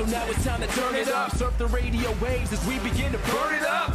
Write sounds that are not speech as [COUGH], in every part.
So now it's time to turn it up. Surf the radio waves as we begin to burn it up.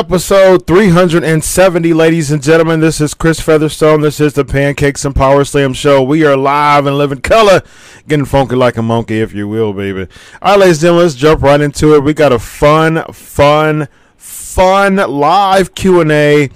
Episode 370, ladies and gentlemen. This is Chris Featherstone. This is the Pancakes and Power Slam Show. We are live and living color, getting funky like a monkey, if you will, baby. All right, ladies and gentlemen, let's jump right into it. We got a fun, fun, fun live Q&A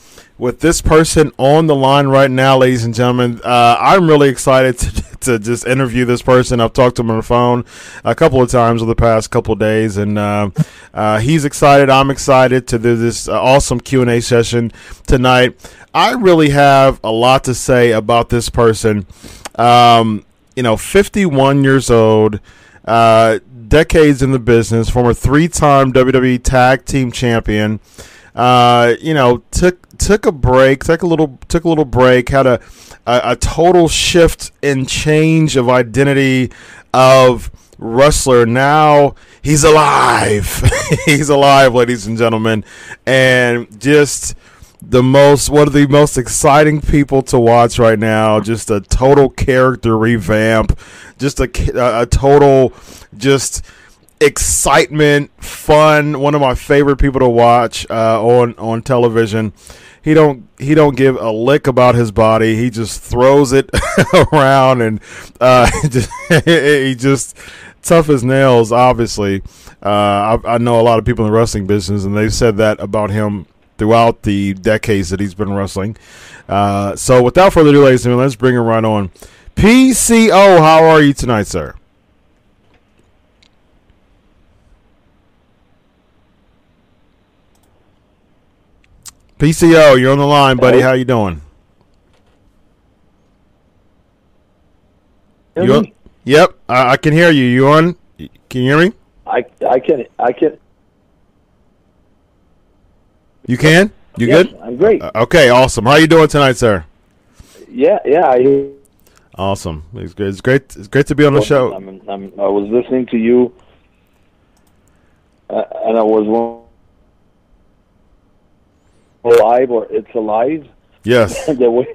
with this person on the line right now, ladies and gentlemen. Uh, I'm really excited [LAUGHS] to, to just interview this person. I've talked to him on the phone a couple of times over the past couple of days, and uh, uh, he's excited. I'm excited to do this uh, awesome Q and A session tonight. I really have a lot to say about this person. Um, you know, 51 years old. Uh, decades in the business, former three-time WWE Tag Team Champion, uh, you know, took took a break, took a little took a little break, had a a, a total shift and change of identity of wrestler. Now he's alive. [LAUGHS] he's alive, ladies and gentlemen, and just the most one of the most exciting people to watch right now. Just a total character revamp. Just a a total just excitement, fun. One of my favorite people to watch uh, on on television. He don't he don't give a lick about his body. He just throws it [LAUGHS] around and uh, [LAUGHS] he just tough as nails. Obviously, uh, I, I know a lot of people in the wrestling business, and they've said that about him throughout the decades that he's been wrestling. Uh, so, without further ado, ladies and gentlemen, let's bring him right on. PCO, how are you tonight, sir? PCO, you're on the line, buddy. How you doing? You? Yep, I, I can hear you. You on? Can you hear me? I I can I can. You can? You yes, good? I'm great. Uh, okay, awesome. How you doing tonight, sir? yeah, yeah. I Awesome. It's great. It's great. It's great to be on the show. I'm, I'm, I was listening to you, uh, and I was alive or it's alive. Yes. [LAUGHS] the way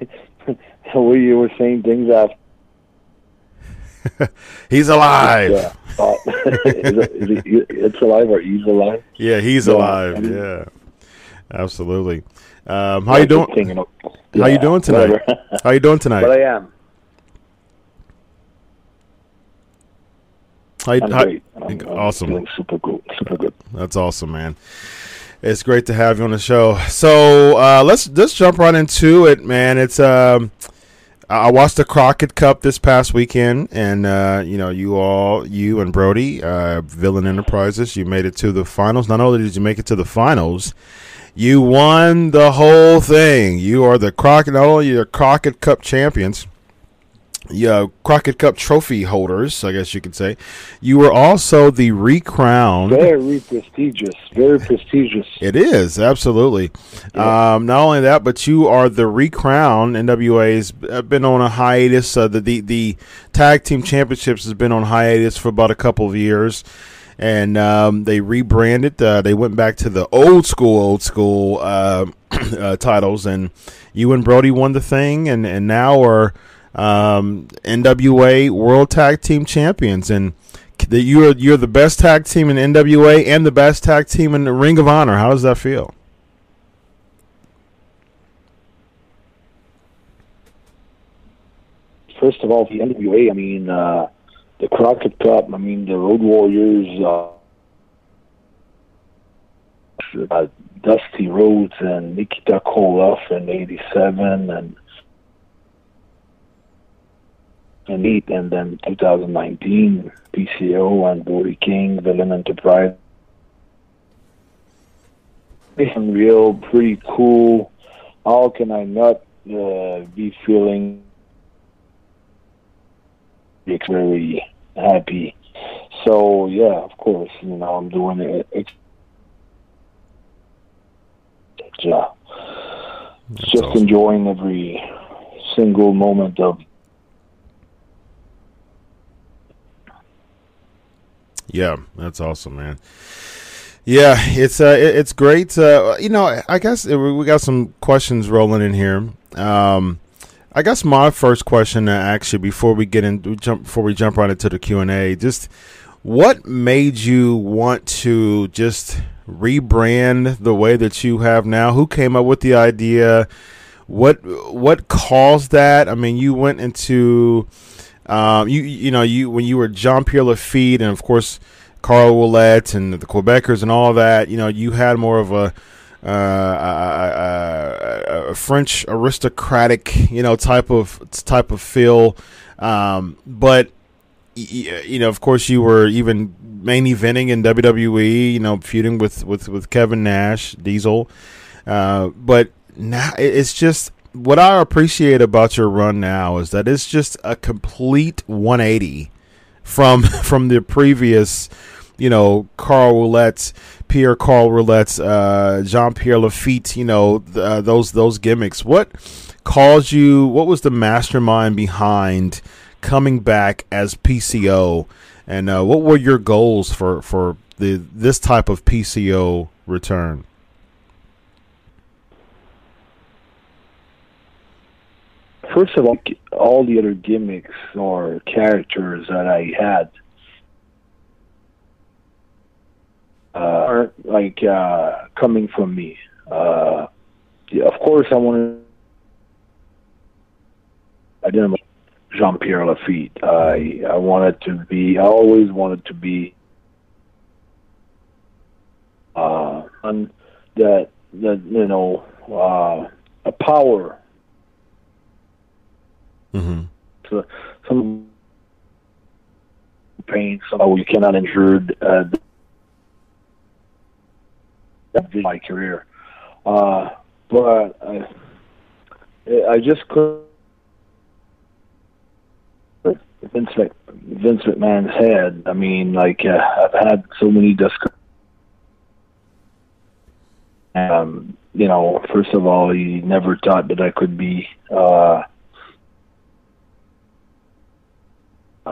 the way you were saying things after. [LAUGHS] He's alive. Yeah. Uh, [LAUGHS] is it, is it, it's alive or he's alive? Yeah, he's Yeah. alive. Yeah. Absolutely. Um, how you doing? How you doing tonight? How you doing tonight? but I am. How you, I'm how- great. I'm, I'm awesome. Super good. Super good. That's awesome, man. It's great to have you on the show. So uh, let's let's jump right into it, man. It's um, I watched the Crockett Cup this past weekend, and uh, you know, you all, you and Brody, uh, Villain Enterprises, you made it to the finals. Not only did you make it to the finals, you won the whole thing. You are the Crockett, not only the Crockett Cup champions, yeah, Crockett Cup trophy holders, I guess you could say. You were also the recrowned. Very prestigious. Very prestigious. It is absolutely. Um, not only that, but you are the recrown. NWA's been on a hiatus. Uh, the, the the tag team championships has been on hiatus for about a couple of years, and um, they rebranded. Uh, they went back to the old school, old school uh, [CLEARS THROAT] uh, titles, and you and Brody won the thing, and and now are um, NWA World Tag Team Champions, and that you're you're the best tag team in NWA and the best tag team in the Ring of Honor. How does that feel? First of all, the NWA. I mean, uh, the Crockett Cup. I mean, the Road Warriors. Uh, uh, Dusty Rhodes and Nikita Koloff in '87 and and eight, and then 2019 PCO and Brody King, Villain Enterprise. Unreal, pretty cool. How can I not uh, be feeling very happy? So yeah, of course, you know I'm doing it. It's, yeah, just awesome. enjoying every single moment of Yeah, that's awesome, man. Yeah, it's uh, it- it's great. Uh, you know, I guess uh, we got some questions rolling in here. Um, I guess my first question, uh, actually, before we get in, jump before we jump right into the Q and A, just what made you want to just rebrand the way that you have now? Who came up with the idea? What what caused that? I mean, you went into um, you you know you when you were Jean Pierre Lafitte and of course Carl Ouellet and the Quebecers and all that. You know, you had more of a uh, a, a, a French aristocratic you know type of type of feel, um, but you know, of course, you were even main eventing in WWE. You know, feuding with with with Kevin Nash, Diesel. Uh, but now it's just what I appreciate about your run now is that it's just a complete 180 from [LAUGHS] from the previous, you know, Carl Ouellet, Pierre Carl Ouellet, uh, Jean Pierre Lafitte, you know, uh, those those gimmicks. What caused you? What was the mastermind behind coming back as PCO? And uh, what were your goals for for the this type of PCO return? First of all, all the other gimmicks or characters that I had uh, aren't like uh, coming from me. Uh, yeah, of course, I wanted. I didn't want Jean Pierre Lafitte. I I wanted to be. I always wanted to be. Uh, one that that you know uh, a power Mm-hmm. so some pain, so you cannot injured uh, that my career. Uh, but I, I just couldn't. Vince, Mc, Vince McMahon's head. I mean, like uh, I've had so many discussions. Um, you know, first of all, he never thought that I could be uh,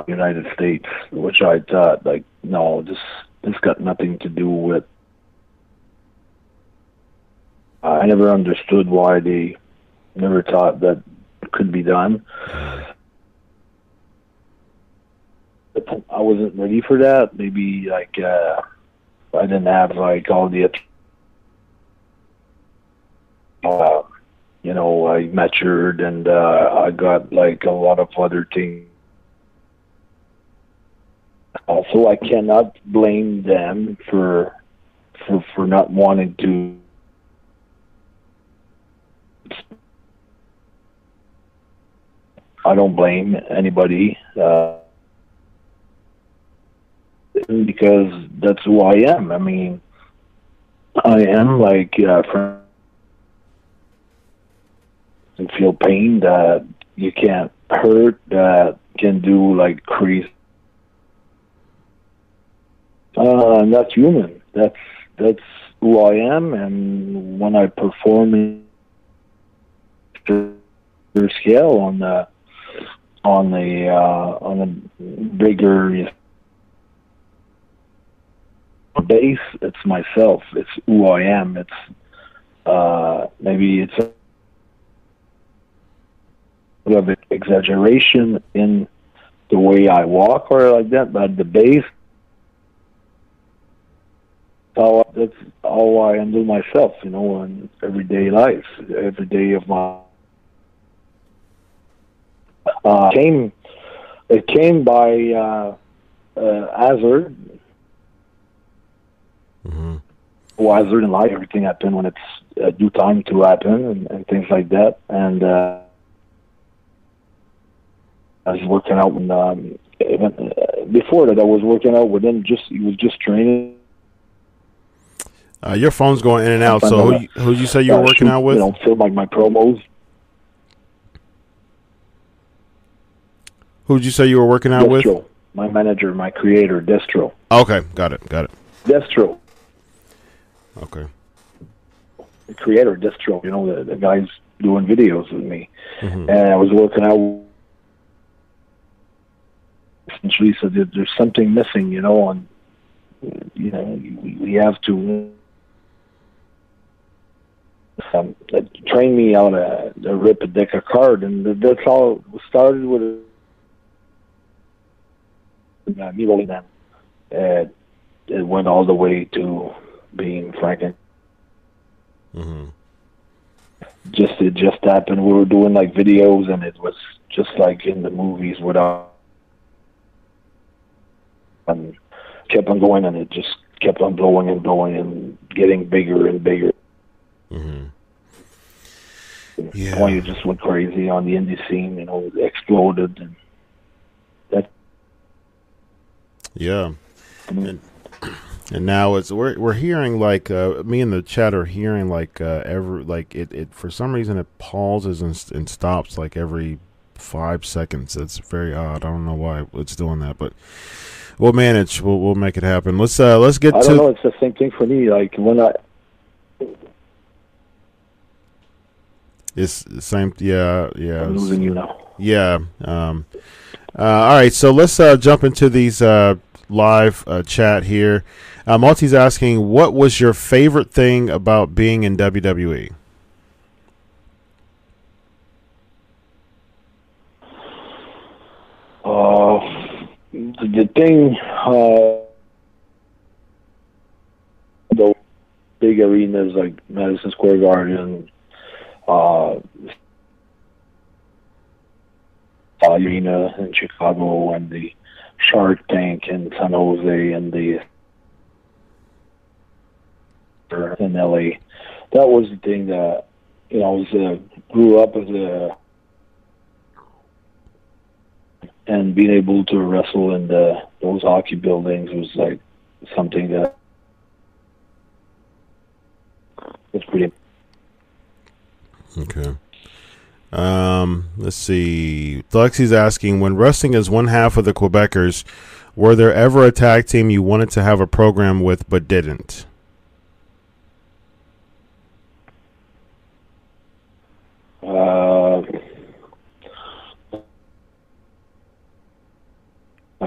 United States, which I thought, like, no, this this got nothing to do with. I never understood why they never thought that could be done. I wasn't ready for that. Maybe like uh, I didn't have like all the uh, you know, I matured and uh, I got like a lot of other things. Uh, so I cannot blame them for for for not wanting to. I don't blame anybody uh, because that's who I am. I mean, I am like uh, from and feel pain that you can't hurt that can do like crazy uh and that's human. That's that's who i am. And when i perform in scale on the on the uh on the bigger base it's myself. It's who i am. It's uh maybe it's a of exaggeration in the way I walk or like that, but the base, how that's how I handle myself, you know, in everyday life, every day of my. Uh, came, it came by uh, uh, hazard. Mm-hmm. Well, hazard in life, everything happen when it's uh, due time to happen, and, and things like that, and. Uh, I was working out when um, even, uh, before that I was working out with him. Just he was just training. Uh, your phone's going in and out. So who you, who you say you were working out with? You know, film like my promos. Who'd you say you were working out with? My manager, my creator, Destro. Okay, got it, got it. Destro, Okay. the creator, Destro. You know, the, the guy's doing videos with me, Mhm. and I was working out. And "There- "There's something missing," you know, and you know, we have to um, uh, train me how to, to rip a deck of card, and that's all started with uh, me rolling them. And it went all the way to being Franken. Mm-hmm. Just it just happened. We were doing like videos, and it was just like in the movies without. And kept on going, and it just kept on blowing and blowing and getting bigger and bigger. Mm-hmm. Yeah. Just went crazy on the indie scene, you know, exploded, and that Yeah. And, [CLEARS THROAT] and now it's we're we're hearing like uh, me and the chat are hearing like uh, every like it, it for some reason it pauses and, and stops like every five seconds. It's very odd. I don't know why it's doing that, but we'll manage. We'll we'll make it happen. Let's uh let's get I to don't know. It's the same thing for me. Like when I it's the same. Yeah, yeah. I'm losing you now. Yeah. Um, uh, all right. So let's uh, jump into these uh, live uh, chat here. Uh, Multi's asking, what was your favorite thing about being in E?" WWE? Uh, the, the thing, uh, the big arenas like Madison Square Garden, uh, arena in Chicago, and the Shark Tank in San Jose, and the in LA. That was the thing that you know. I was uh, grew up as a and being able to wrestle in the those hockey buildings was like something that was pretty. Okay. Um, let's see. Lexi's asking when wrestling is one half of the Quebecers, were there ever a tag team you wanted to have a program with but didn't? Uh,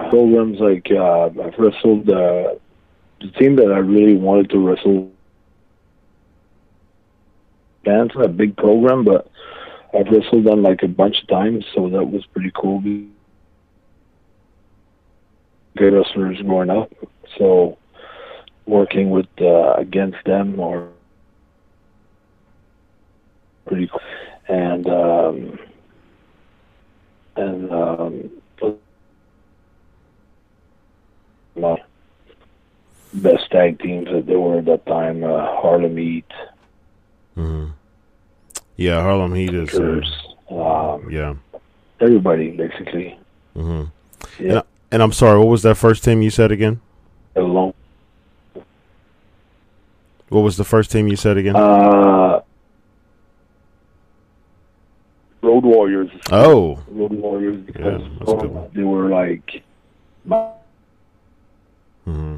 programs like uh, I've wrestled uh, the team that I really wanted to wrestle. Bands a big program, but I've wrestled them like a bunch of times, so that was pretty cool. Good wrestlers growing up, so working with uh, against them or pretty cool. And um, and um, best tag teams that there were at that time, uh, Harlem Heat, Mm-hmm. Yeah, Harlem Heat is. Uh, um, yeah. everybody basically. Mm-hmm. Yeah, And, I- and I'm sorry, what was that first team you said again? alone. What was the first team you said again? Uh, Road Warriors. oh, Road Warriors because Yeah, a good they were like hmm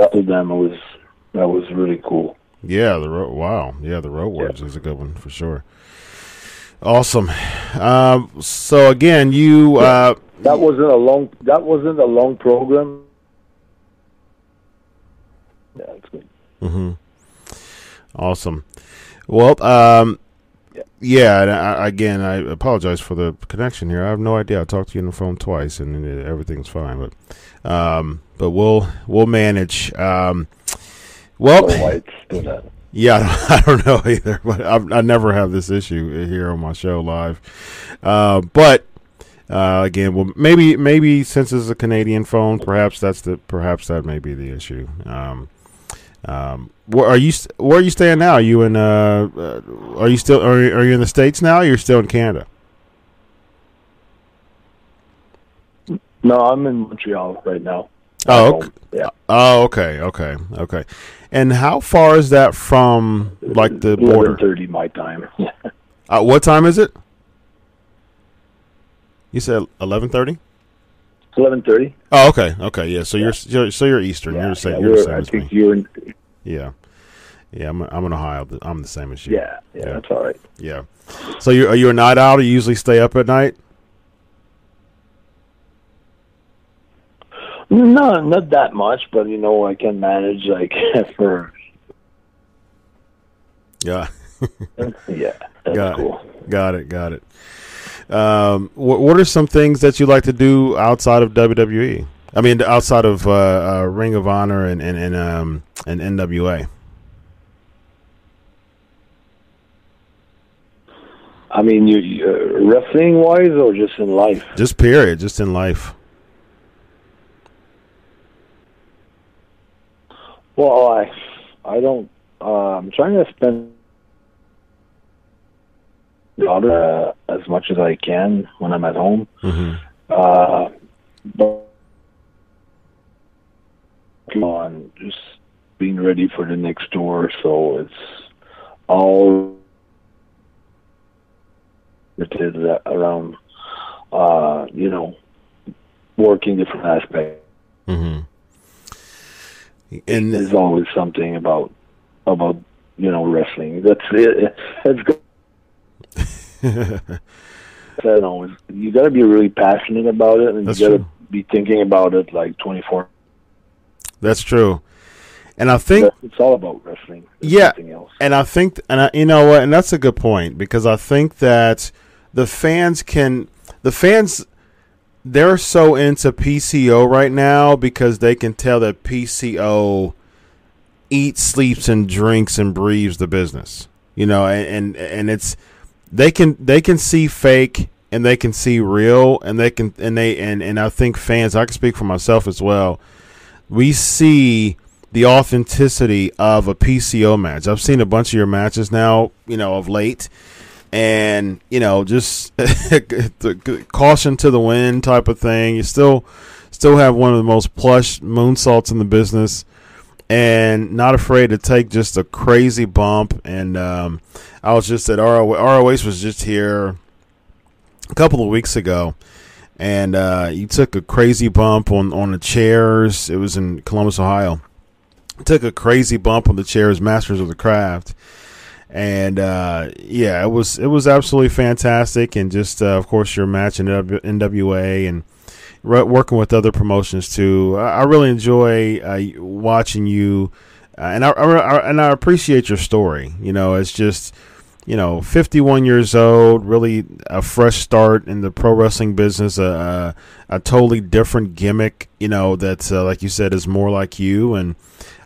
after them. It was that was really cool. Yeah. The road. Wow. Yeah, the Road Warriors is a good one for sure. Awesome. Um, so again, you. Uh, That wasn't a long. That wasn't a long program. Yeah, that's good. hmm Awesome. Well, um, yeah. And I, again, I apologize for the connection here. I have no idea. I talked to you on the phone twice, and everything's fine. But, um, but we'll we'll manage. Um, well, that. Yeah, [LAUGHS] I don't know either, but I, I never have this issue here on my show live. Uh, but uh, again, well, maybe maybe since it's a Canadian phone, perhaps that's the perhaps that may be the issue. Um, um, where are you? Where are you staying now? Are you in? Uh, uh, are you still? Are, you- are you in the states now? Or you're still in Canada. No, I'm in Montreal right now. Oh, okay. yeah. Oh, okay, okay, okay. And how far is that from like the border? Eleven thirty my time. [LAUGHS] Uh, what time is it? You said eleven thirty. Eleven thirty. Oh, okay, okay, yeah. So you're, you're so you're Eastern. you're the same. yeah, you're the same I as think me. you're in. Yeah, yeah. I'm I'm in Ohio. I'm the same as you. Yeah, yeah, Yeah. that's all right. yeah. So you are you a night owl? Do you usually stay up at night. No, not that much, but you know, I can manage like [LAUGHS] for Yeah. [LAUGHS] yeah, that's got cool. it. Got it. Got it. Um, what what are some things that you like to do outside of WWE? I mean, outside of uh, uh, Ring of Honor and and and um and NWA. I mean, you, you uh, wrestling wise or just in life? Just period. Just in life. Well, I I don't. Uh, I'm trying to spend uh, as much as I can when I'm at home. hmm Uh, but on just being ready for the next tour, so it's all it is around. Uh, you know, working different aspects. hmm And There's always something about about you know wrestling. That's it. [LAUGHS] That's good. I don't know. You got to be really passionate about it, and That's you got to be thinking about it like 24. that's true. And I think It's all about wrestling. There's Yeah. And I think, and I, you know what, and that's a good point because I think that the fans can, the fans, they're so into PCO right now because they can tell that PCO eats, sleeps, and drinks and breathes the business. You know, and and, and it's they can they can see fake and they can see real and they can and they and and I think fans, I can speak for myself as well. We see the authenticity of a PCO match. I've seen a bunch of your matches now, you know, of late, and you know, just [LAUGHS] caution to the wind type of thing. You still still have one of the most plush moonsaults in the business, and not afraid to take just a crazy bump. And um, I was just at RO- ROH was just here a couple of weeks ago, and uh, you took a crazy bump on on the chairs. It was in Columbus, Ohio. Took a crazy bump on the chairs, Masters of the Craft, and uh, yeah, it was it was absolutely fantastic. And just uh, of course your match in NWA and working with other promotions too. I, really enjoy uh, watching you, uh, and I, I, and I appreciate your story. You know, it's just you know, 51 years old, really a fresh start in the pro wrestling business, a, a, a totally different gimmick, you know, that, uh, like you said, is more like you. And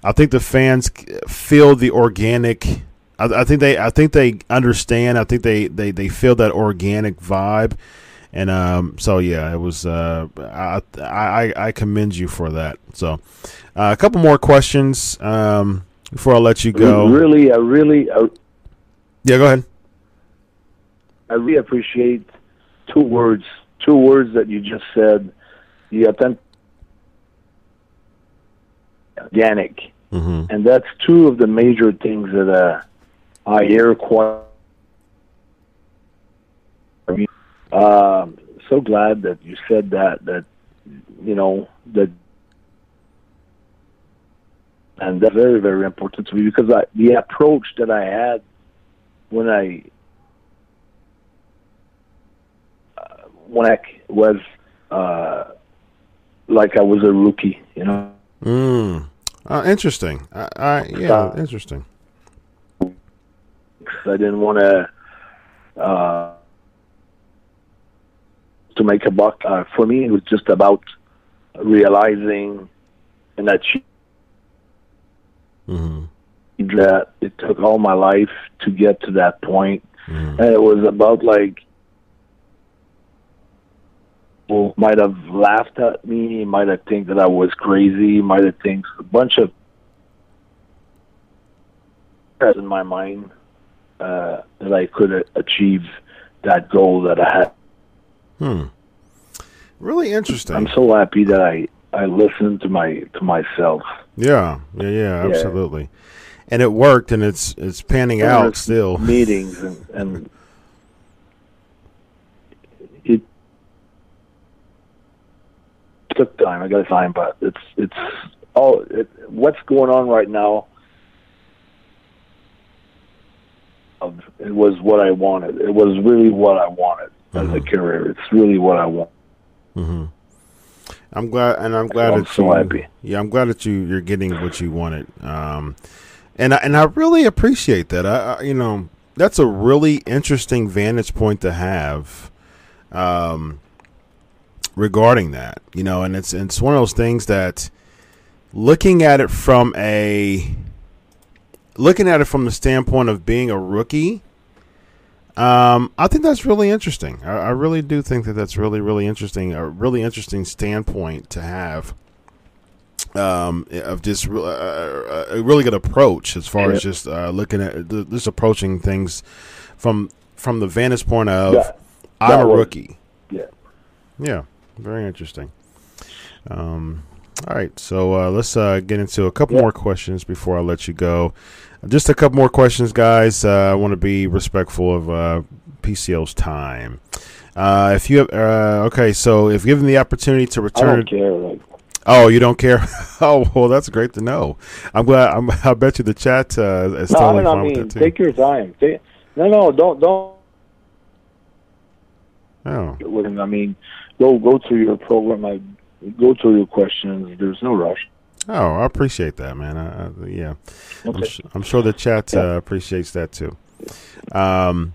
I think the fans feel the organic. I, I, think they, I think they understand. I think they, they, they feel that organic vibe. And um, so yeah, it was. Uh, I, I I commend you for that. So uh, a couple more questions um, before I let you go. Really, I really, I, yeah, go ahead. I really appreciate two words, two words that you just said. The authentic, organic, mm-hmm. and that's two of the major things that uh, I hear quite. Uh, so glad that you said that. That you know that, and that's very very important to me because I, the approach that I had when I uh, when I was uh, like I was a rookie, you know. Mm. Uh, interesting. I, I yeah, uh, interesting. I didn't want to uh, to make a buck. Uh, for me, it was just about realizing and achieving. Mm-hmm that it took all my life to get to that point. Mm. And it was about like people might have laughed at me, might have think that I was crazy, might have think a bunch of in my mind uh, that I could achieve that goal that I had. Hmm. Really interesting. I'm so happy that I I listened to my to myself. Yeah, yeah, yeah, absolutely. Yeah and it worked, and it's it's panning out still. [LAUGHS] Meetings and, and it took time. I got to time, but it's it's all it, what's going on right now. It was what I wanted. It was really what I wanted mm-hmm. as a career. It's really what I want. Mm-hmm. I'm glad, and I'm glad I'm that so you. Happy. Yeah, I'm glad that you you're getting what you wanted. Um, and I, and I really appreciate that. I, I, you know that's a really interesting vantage point to have um, regarding that. You know, and it's it's one of those things that looking at it from a looking at it from the standpoint of being a rookie. Um, I think that's really interesting. I, I really do think that that's really, really interesting. A really interesting standpoint to have um, of just uh, uh, a really good approach as far yeah. as just uh, looking at just approaching things from from the vantage point of yeah. I'm a rookie. Yeah, yeah, very interesting. Um, all right, so uh, let's uh, get into a couple more questions before I let you go. Just a couple more questions, guys. Uh, I want to be respectful of PCL's time. if you have, okay, so if given the opportunity to return, I don't care. Like, Oh, you don't care? [LAUGHS] oh, well, that's great to know. I'm glad. I'm, [LAUGHS] I bet you the chat uh, is no, totally no, fine I mean, with that too. Take your time. Take, no, no, don't, don't. Oh. I mean, go go through your program. I go through your questions. There's no rush. Oh, I appreciate that, man. I, I, yeah, okay. I'm, sh- I'm, sure the chat uh, appreciates that too. Um,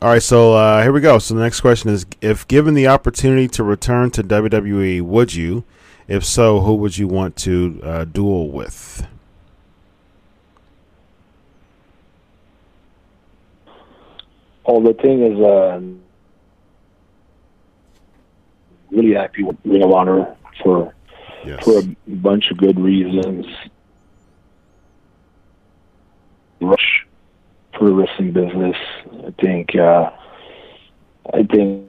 all right, so uh, here we go. So the next question is: If given the opportunity to return to WWE, would you? If so, who would you want to uh, duel with? Oh, the thing is, uh, really happy with Ring of Honor for yes. for a bunch of good reasons. Rush for the wrestling business. I think. Uh, I think.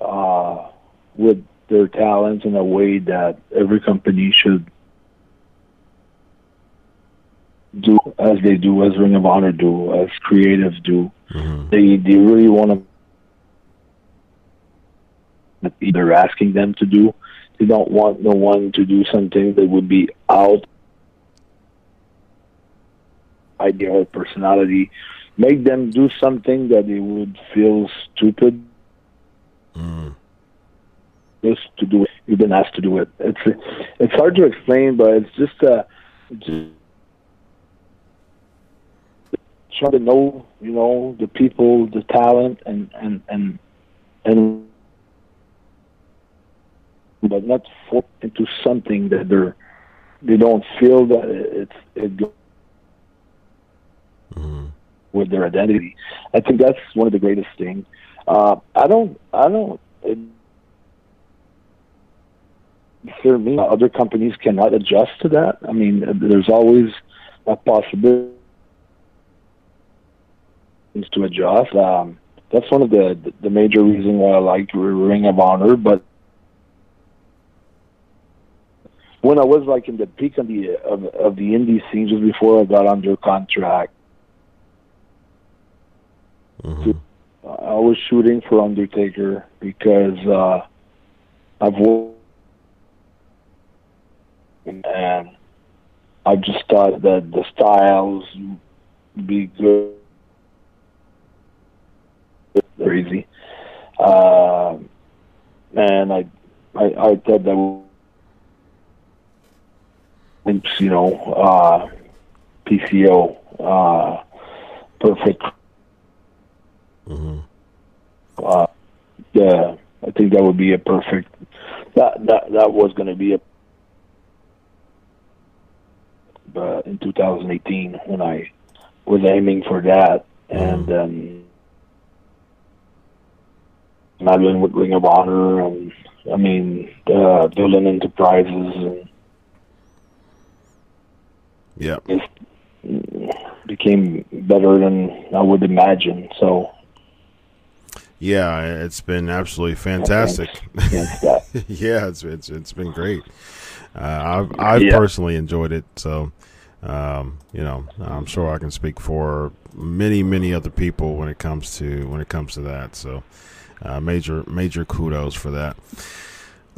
Uh, with their talents in a way that every company should do as they do, as Ring of Honor do, as creatives do. They they really want to they're asking them to do. They don't want no one to do something that would be out idea or personality. Make them do something that they would feel stupid just to do it. You've been asked to do it. It's it's hard to explain, but it's just uh, just try to know, you know, the people, the talent, and and and and, but not into something that they're they don't feel that it's it goes with their identity. I think that's one of the greatest things. Uh, I don't, I don't. It, for me, other companies cannot adjust to that. I mean, there's always a possibility to adjust. Um, that's one of the the major reasons why I like Ring of Honor. But when I was like in the peak of the of, of the indie scene, just before I got under contract, to, I was shooting for Undertaker because uh, I've worked and I just thought that the styles would be good. Crazy, uh, and I, I, I thought that, would- you know, uh, PCO, uh, perfect. Uh, yeah, I think that would be a perfect. That that that was going to be a uh, in 2018 when I was aiming for that, and um, Madeline with Ring of Honor, and I mean uh, Dolan Enterprises, and Yeah. it became better than I would imagine. So Yeah, it's been absolutely fantastic. [LAUGHS] yeah, it's it's it's been great. Uh, I've I've Yeah. personally enjoyed it. So, um, you know, I'm sure I can speak for many many other people when it comes to when it comes to that. So, uh, major major kudos for that.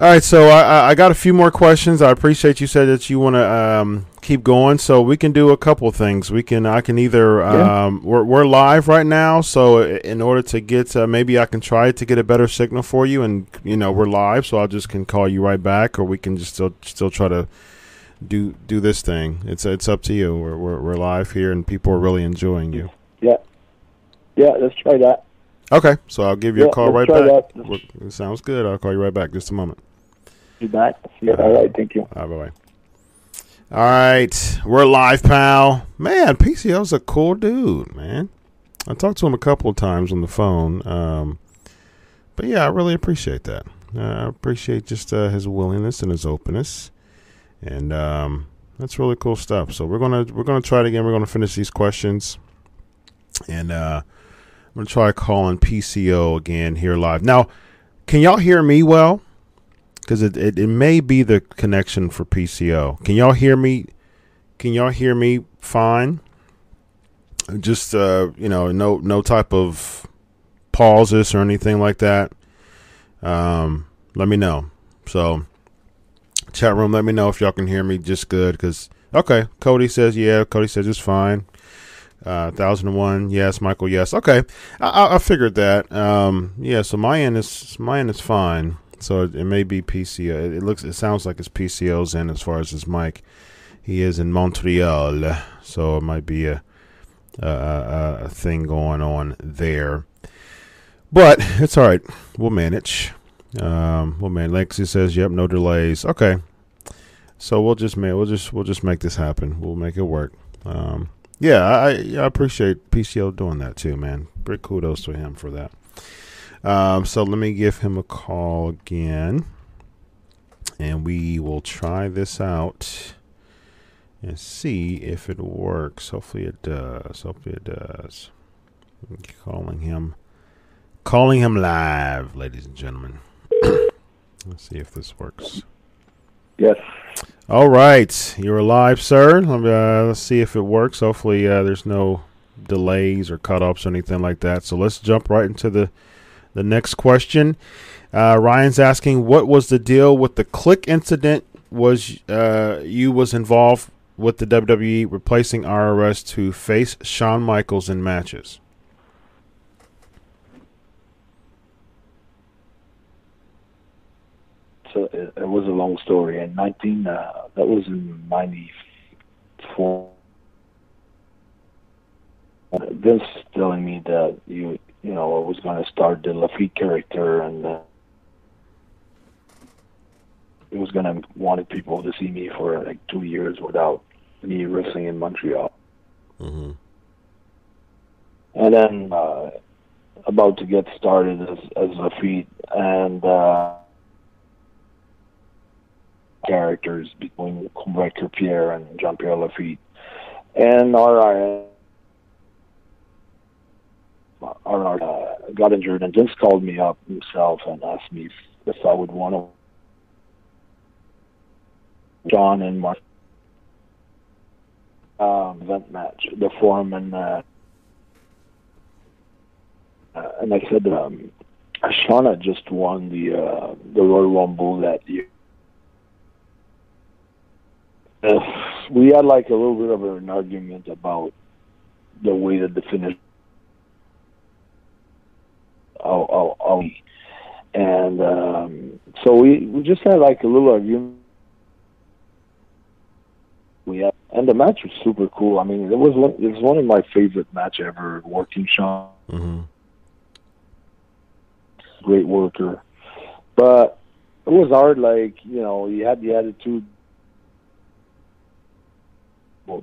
All right, so I, I- I got a few more questions. I appreciate you said that you want to um, keep going, so we can do a couple things. We can I can either Yeah. um, we're we're live right now, so in order to get uh, maybe I can try to get a better signal for you, and you know we're live, so I just can call you right back, or we can just still still try to do do this thing. It's it's up to you. We're we're, we're live here, and people are really enjoying you. Yeah, yeah. Let's try that. Okay, so I'll give you Yeah, a call right back. that. It sounds good. I'll call you right back. Just a moment. You back? Yeah. All right. Thank you. All right, bye. All right, we're live, pal. Man, PCO's a cool dude, man. I talked to him a couple of times on the phone. Um, but yeah, I really appreciate that. Uh, I appreciate just uh, his willingness and his openness, and um, that's really cool stuff. So we're gonna we're gonna try it again. We're gonna finish these questions, and uh, I'm gonna try calling PCO again here live. Now, can y'all hear me well? Because it, it, it may be the connection for PCO. Can y'all hear me? Can y'all hear me fine? Just uh, you know, no no type of pauses or anything like that. Um, let me know. So, chat room, let me know if y'all can hear me just good. Because okay, Cody says yeah. Cody says it's fine. Uh, thousand and one, yes. Michael, yes. Okay, I, I, I figured that. Um, yeah. So my end is my end is fine. So it, it may be PCO. It, looks, it sounds like it's PCO's in as far as his mic. He is in Montreal, so it might be a a, a, a thing going on there. But it's all right. We'll manage. Um, we'll man. Lexi says, "Yep, no delays." Okay, so we'll just man, we'll just we'll just make this happen. We'll make it work. Um, yeah, I, I appreciate PCO doing that too, man. Big kudos to him for that. Um, so let me give him a call again, and we will try this out and see if it works. Hopefully it does. Hopefully it does. Calling him, calling him live, ladies and gentlemen. [CLEARS THROAT] Let's see if this works. Yes. All right, you're live, sir. Let me, uh, let's see if it works. Hopefully, uh, there's no delays or cut-offs or anything like that. So let's jump right into the the next question. Uh, Ryan's asking, what was the deal with the Kliq incident? Was uh, you was involved with the WWE replacing RRS to face Shawn Michaels in matches? So it, was a long story. In 19, uh, that was in 94. Vince telling me that you, you know, I was going to start the Lafitte character and uh, it was going to wanted people to see me for like two years without me wrestling in Montreal. Mm-hmm. And then uh, about to get started as, as Lafitte and. Uh, characters between Combrec Pierre and Jean Pierre Lafitte. And our our uh, got injured, and Vince called me up himself and asked me if, I would want to John and Mark um, event match, the foreman. Uh, uh, and I said, um, Shauna just won the uh, the Royal Rumble that year uh, we had like a little bit of an argument about the way that the finish. Oh, oh, oh. And um, so we we just had like a little argument. We had, and the match was super cool. I mean, it was one, it was one of my favorite match ever. Working Shawn, mm-hmm. great worker, but it was hard. Like you know, you had the attitude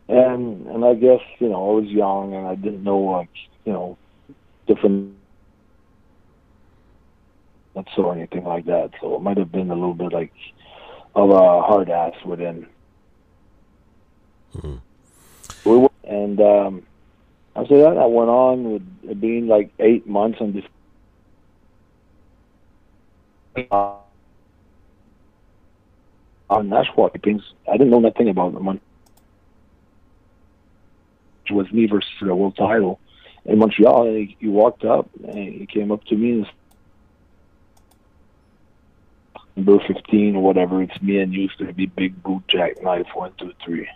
and and I guess you know I was young and I didn't know like you know different or anything like that. So it might have been a little bit like of a hard ass within. Mm-hmm. And um, after that, I went on with it being like eight months on this. Uh, on Nashua things, I didn't know nothing about the money It was me versus the world title in Montreal. And he, he walked up and he came up to me and number 15 or whatever, it's me and you. It's going to be Big Boot Jack Knife, one, two, three.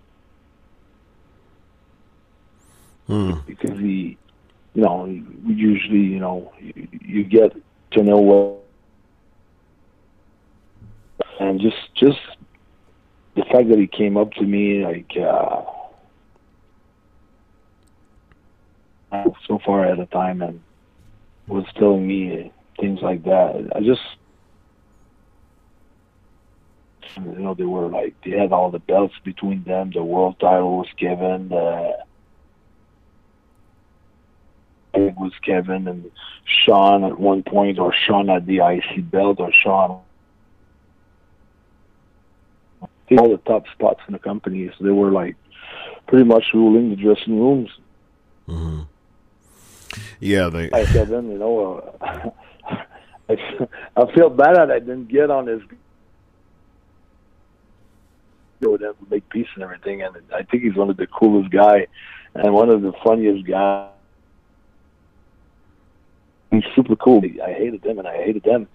Hmm. Because he, you know, usually, you know, you, you get to know what. And just, just the fact that he came up to me, like, uh, so far at a time and was telling me things like that. I just, you know, they were like, they had all the belts between them. The world title was given. The, it was Kevin and Shawn at one point, or Shawn had the IC belt, or Shawn. All the top spots in the company, so they were like pretty much ruling the dressing rooms. Mm-hmm. Yeah, they. I said, then you know, uh, [LAUGHS] I, I feel bad that I didn't get on his with him, make peace and everything. And I think he's one of the coolest guy and one of the funniest guys. He's super cool. I hated them and I hated them,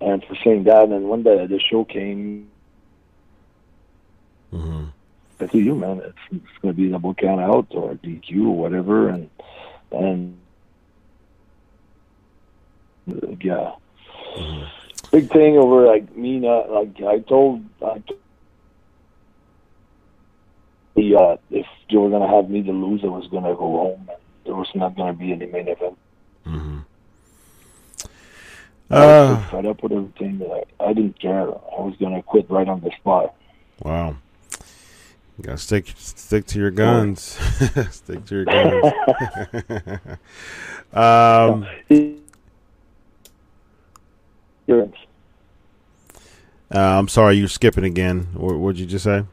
and for saying that. And one day the show came. Mm-hmm. I said, "You man, it's, it's going to be double count out or DQ or whatever," and and yeah. Mm-hmm. Big thing over like me not like I told I the uh if you were gonna have me to lose I was gonna go home and there was not gonna be any main event. Mm-hmm. I Uh, was fed up with everything I, I didn't care. I was gonna quit right on the spot. wow. You gotta stick stick to your guns. [LAUGHS] [LAUGHS] stick to your guns. [LAUGHS] um, uh, I'm sorry, you're skipping again. What would you just say?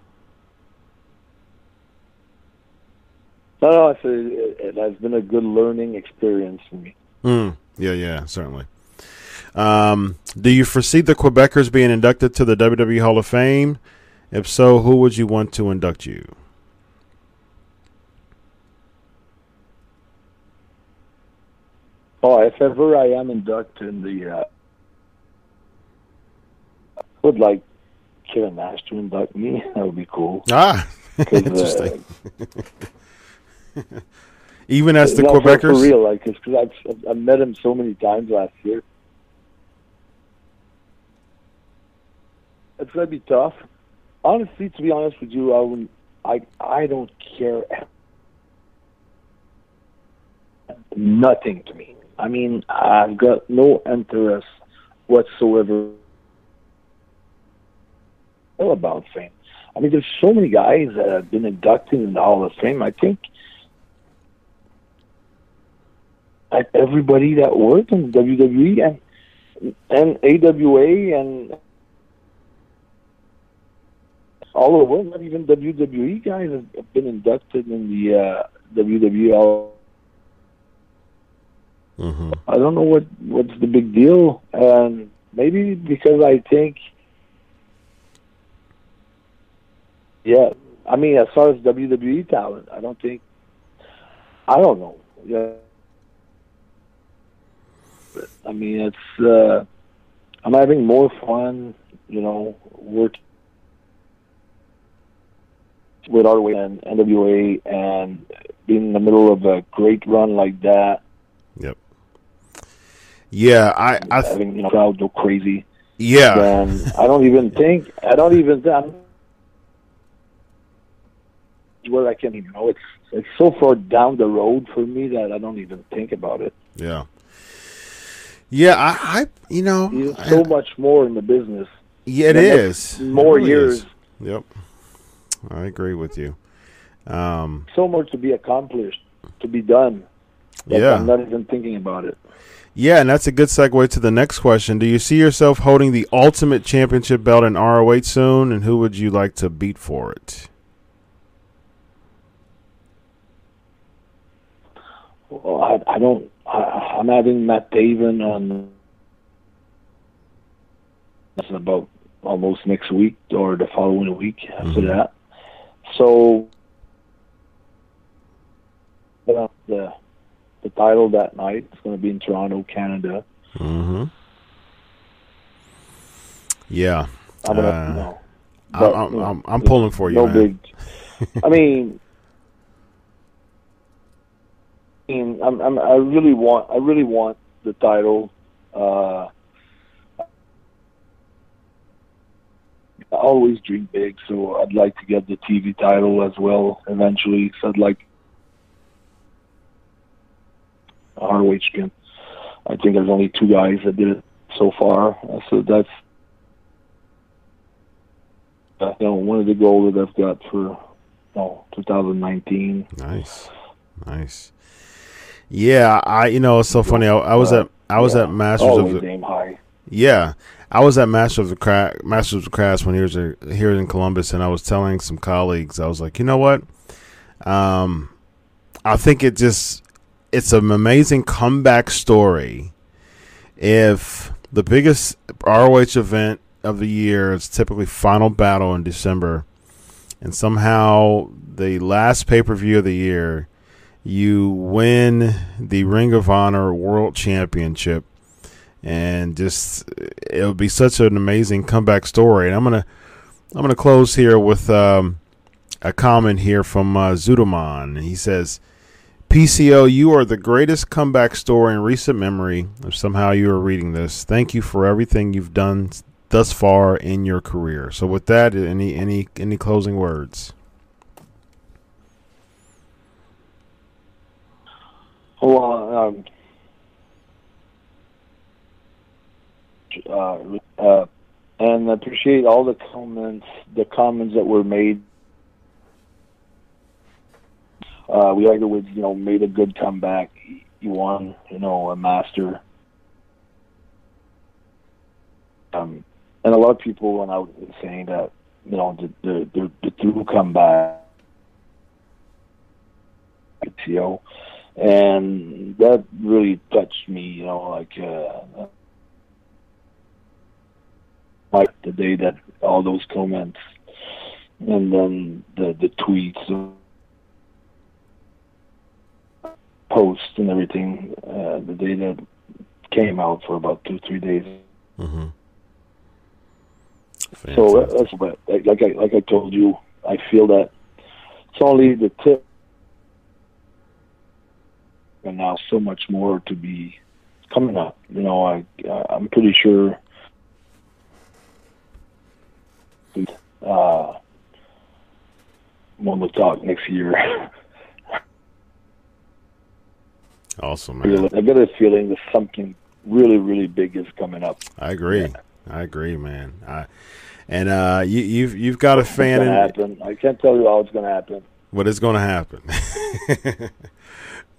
No, no, I said it, it has been a good learning experience for me. Mm, yeah, yeah, certainly. Um, do you foresee the Quebecers being inducted to the WWE Hall of Fame? If so, who would you want to induct you? Oh, if ever I am inducted in the, uh, I would like Kevin Nash to induct me. [LAUGHS] That would be cool. Ah, [LAUGHS] interesting. uh, [LAUGHS] Even as the no, Quebecers? for real, like, because I've I've met him so many times last year. It's gonna be tough. Honestly, to be honest with you, I wouldn't. I I don't care. Nothing to me. I mean, I've got no interest whatsoever about fame. I mean, there's so many guys that have been inducted in the Hall of Fame. I think like everybody that worked in WWE and and AWA and all over the world, not even WWE guys have been inducted in the uh, WWE. Hall. Mm-hmm. I don't know what what's the big deal, and maybe because I think, yeah, I mean, as far as WWE talent, I don't think, I don't know, yeah. But, I mean, it's uh, I'm having more fun, you know, working with ROH and NWA and being in the middle of a great run like that. Yep. Yeah, I, I th- having you know crowd go crazy. yeah, Then I don't even [LAUGHS] think I don't even I'm, where I can you know it's it's so far down the road for me that I don't even think about it. yeah, yeah. I, I you know, There's I- so much more in the business. yeah, it is more It really years. is. Yep, I agree with you. Um, So much to be accomplished, to be done. yeah, I'm not even thinking about it. yeah, and that's a good segue to the next question. Do you see yourself holding the ultimate championship belt in ROH soon, and who would you like to beat for it? Well, I, I don't. I'm having Matt Taven on. That's about almost next week or the following week after Mhm. that. So, the the title that night is going to be in Toronto, Canada. Mm-hmm. Yeah, I'm gonna, Uh, I, but, I'm, I'm, I'm pulling for you, no man. big. I [LAUGHS] mean, I mean, I'm, I'm, I really want, I really want the title. Uh, I always dream big, so I'd like to get the TV title as well eventually. So I'd like ROH again. I think there's only two guys that did it so far, uh, so that's uh, you know one of the goals that I've got for you know 2019. Nice, nice. Yeah, I you know it's so funny. I, I was at I was Yeah, at Masters of the aim high. yeah. I was at Masters of the Craft, Masters of the Crafts when he was uh, here in Columbus, and I was telling some colleagues, I was like, you know what? Um, I think it just it's an amazing comeback story. If the biggest ROH event of the year is typically Final Battle in December, and somehow the last pay per view of the year, you win the Ring of Honor World Championship, and just it would be such an amazing comeback story. And I'm gonna I'm gonna close here with um, a comment here from uh, Zudoman. He says. PCO, you are the greatest comeback story in recent memory. If somehow you are reading this, thank you for everything you've done thus far in your career. So, with that, any any any closing words? Well, um, uh, uh, and appreciate all the comments, the comments that were made. Uh, we Tiger Woods, you know, made a good comeback. He won, you know, a master. Um, and a lot of people went out saying that, you know, the the the, the Drew comeback, PCO, and that really touched me. You know, like uh, like the day that all those comments and then the the tweets posts and everything uh, the day that came out for about two three days Mm-hmm. so that's what like like I like I told you I feel that it's only the tip and now so much more to be coming up you know I I'm pretty sure uh, when we talk next year. [LAUGHS] Awesome, man. I got a feeling that something really, really big is coming up. I agree. I agree, man. I, and uh, you, you've you've got a fan in happen. I can't tell you how it's gonna happen. what is going to happen. [LAUGHS]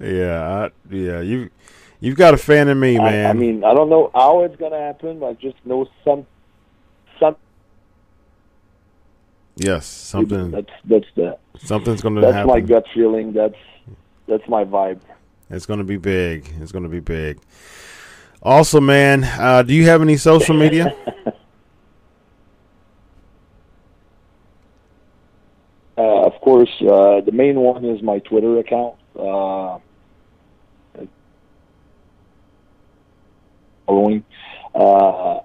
yeah, I, yeah. You you've got a fan in me, man. I mean, I don't know how it's gonna happen. But I just know some, some. yes, something That's that's the something's going to that's happen. my gut feeling. That's that's my vibe. It's going to be big. It's going to be big. Also, man, uh, do you have any social media? [LAUGHS] Uh, of course, uh, the main one is my Twitter account. Uh, following uh,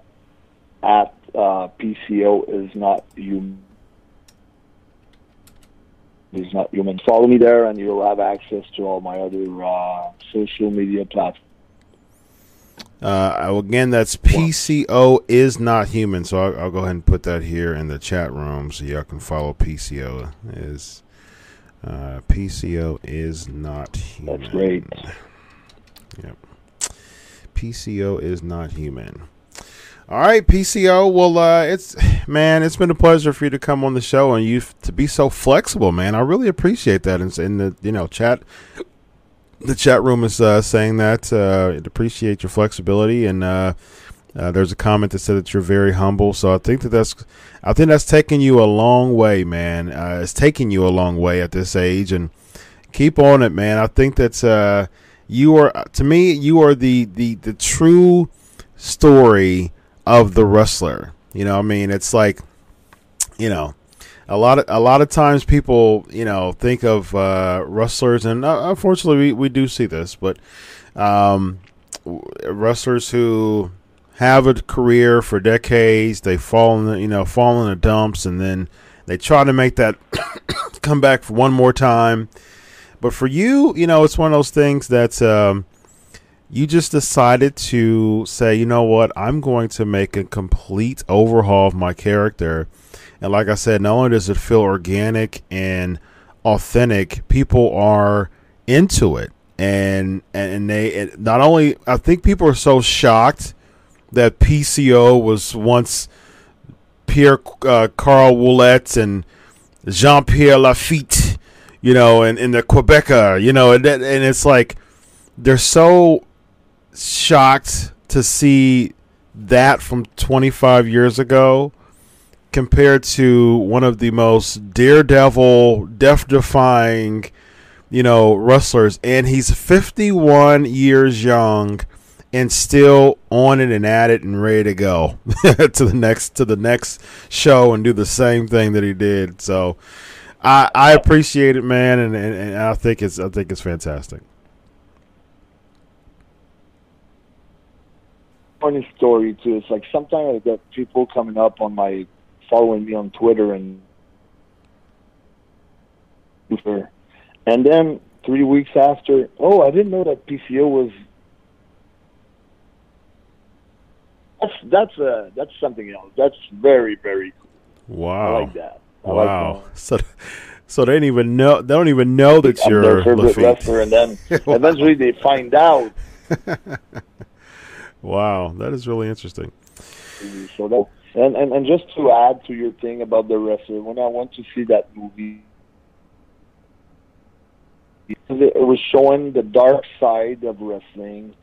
at uh, PCO is not human. Is not human. Follow me there, and you'll have access to all my other uh, social media platforms. Uh, again, that's PCO is not human. So I'll, I'll go ahead and put that here in the chat room so y'all can follow PCO. Is uh, PCO is not human. That's great. Yep. PCO is not human. All right, PCO. Well, uh, it's man, it's been a pleasure for you to come on the show and you to be so flexible, man. I really appreciate that. And in the you know chat, the chat room is uh, saying that uh, it appreciate your flexibility and. Uh, uh, there's a comment that said that you're very humble, so I think that that's, I think that's taking you a long way, man. Uh, it's taking you a long way at this age, and keep on it, man. I think that's uh, you are to me, you are the the the true story of the wrestler. You know, I mean, it's like, you know, a lot of a lot of times people, you know, think of uh, wrestlers, and uh, unfortunately, we, we do see this, but um, wrestlers who have a career for decades, they fall in the, you know, fall in the dumps, and then they try to make that [COUGHS] come back for one more time. But for you, you know, it's one of those things that um, you just decided to say, you know what, I'm going to make a complete overhaul of my character. And like I said, not only does it feel organic and authentic, people are into it. And and they it, not only I think people are so shocked that PCO was once Pierre uh, Carl Ouellet and Jean Pierre Lafitte, Uh, you know, and, and the Quebecer, you know, and and it's like they're so shocked to see that from 25 years ago compared to one of the most daredevil, death-defying, you know, wrestlers, and he's 51 years young and still on it and at it and ready to go [LAUGHS] to the next to the next show and do the same thing that he did. So I I appreciate it, man, and, and, and I think it's I think it's fantastic. funny story too. It's like sometimes I get people coming up on my following me on Twitter and and then three weeks after, oh, I didn't know that PCO was. That's that's uh that's something else. That's very very cool. Wow. I like that. I like wow. [LAUGHS] so so they don't even know they don't even know that I'm you're their favorite Lafitte. wrestler, [LAUGHS] and then eventually they find out. [LAUGHS] Wow, that is really interesting. So that, and, and and just to add to your thing about the wrestler, when I went to see that movie, it was showing the dark side of wrestling,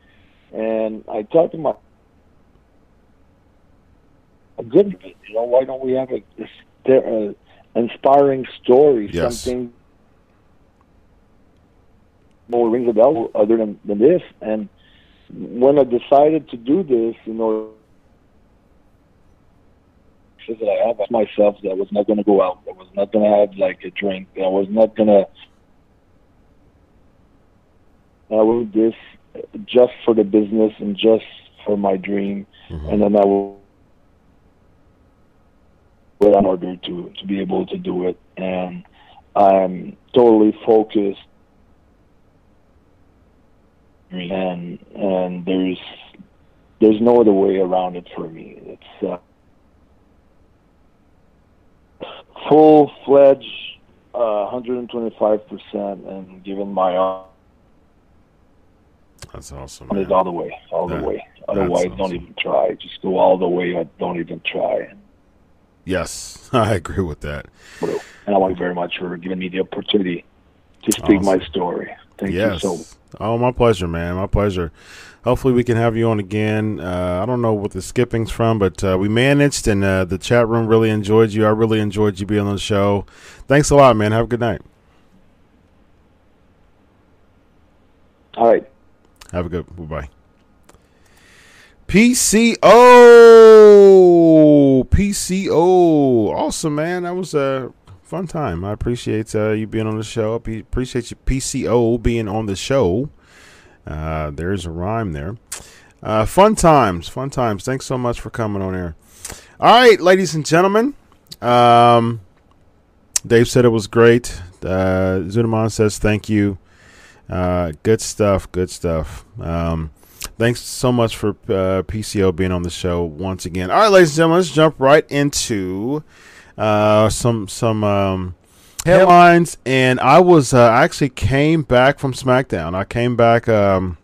and I thought to myself, a good bit, you know, why don't we have a, a, st- uh inspiring story, Yes. something more rings a bell other than, than this, and when I decided to do this, you know, that I have myself that I was not going to go out. I was not going to have like a drink. I was not going to. I would do this just for the business and just for my dream, mm-hmm. and then I will in order to to be able to do it, and I'm totally focused. And and there's there's no other way around it for me. It's uh, full fledged, uh, 125 percent, and giving my all. That's awesome. Man. all the way, all That- the way. Otherwise, don't even try. Just go all the way. Or don't even try. Yes, [LAUGHS] I agree with that. And I want you very much for giving me the opportunity to speak Awesome. my story. Thank yes. you so. Oh, my pleasure, man. My pleasure. Hopefully, we can have you on again. Uh, I don't know what the skipping's from, but uh, we managed, and uh, the chat room really enjoyed you. I really enjoyed you being on the show. Thanks a lot, man. Have a good night. All right. Have a good bye. PCO, PCO, awesome man. That was a fun time. I appreciate uh, you being on the show. I appreciate you PCO being on the show. Uh, there's a rhyme there. Uh, fun times, fun times. Thanks so much for coming on here. All right, ladies and gentlemen. Um, Dave said it was great. Uh, Zunaman says thank you. Uh, good stuff. Good stuff. Um, thanks so much for uh, PCO being on the show once again. All right, ladies and gentlemen, let's jump right into uh, some some um, headlines. And I was uh, I actually came back from SmackDown. I came back um,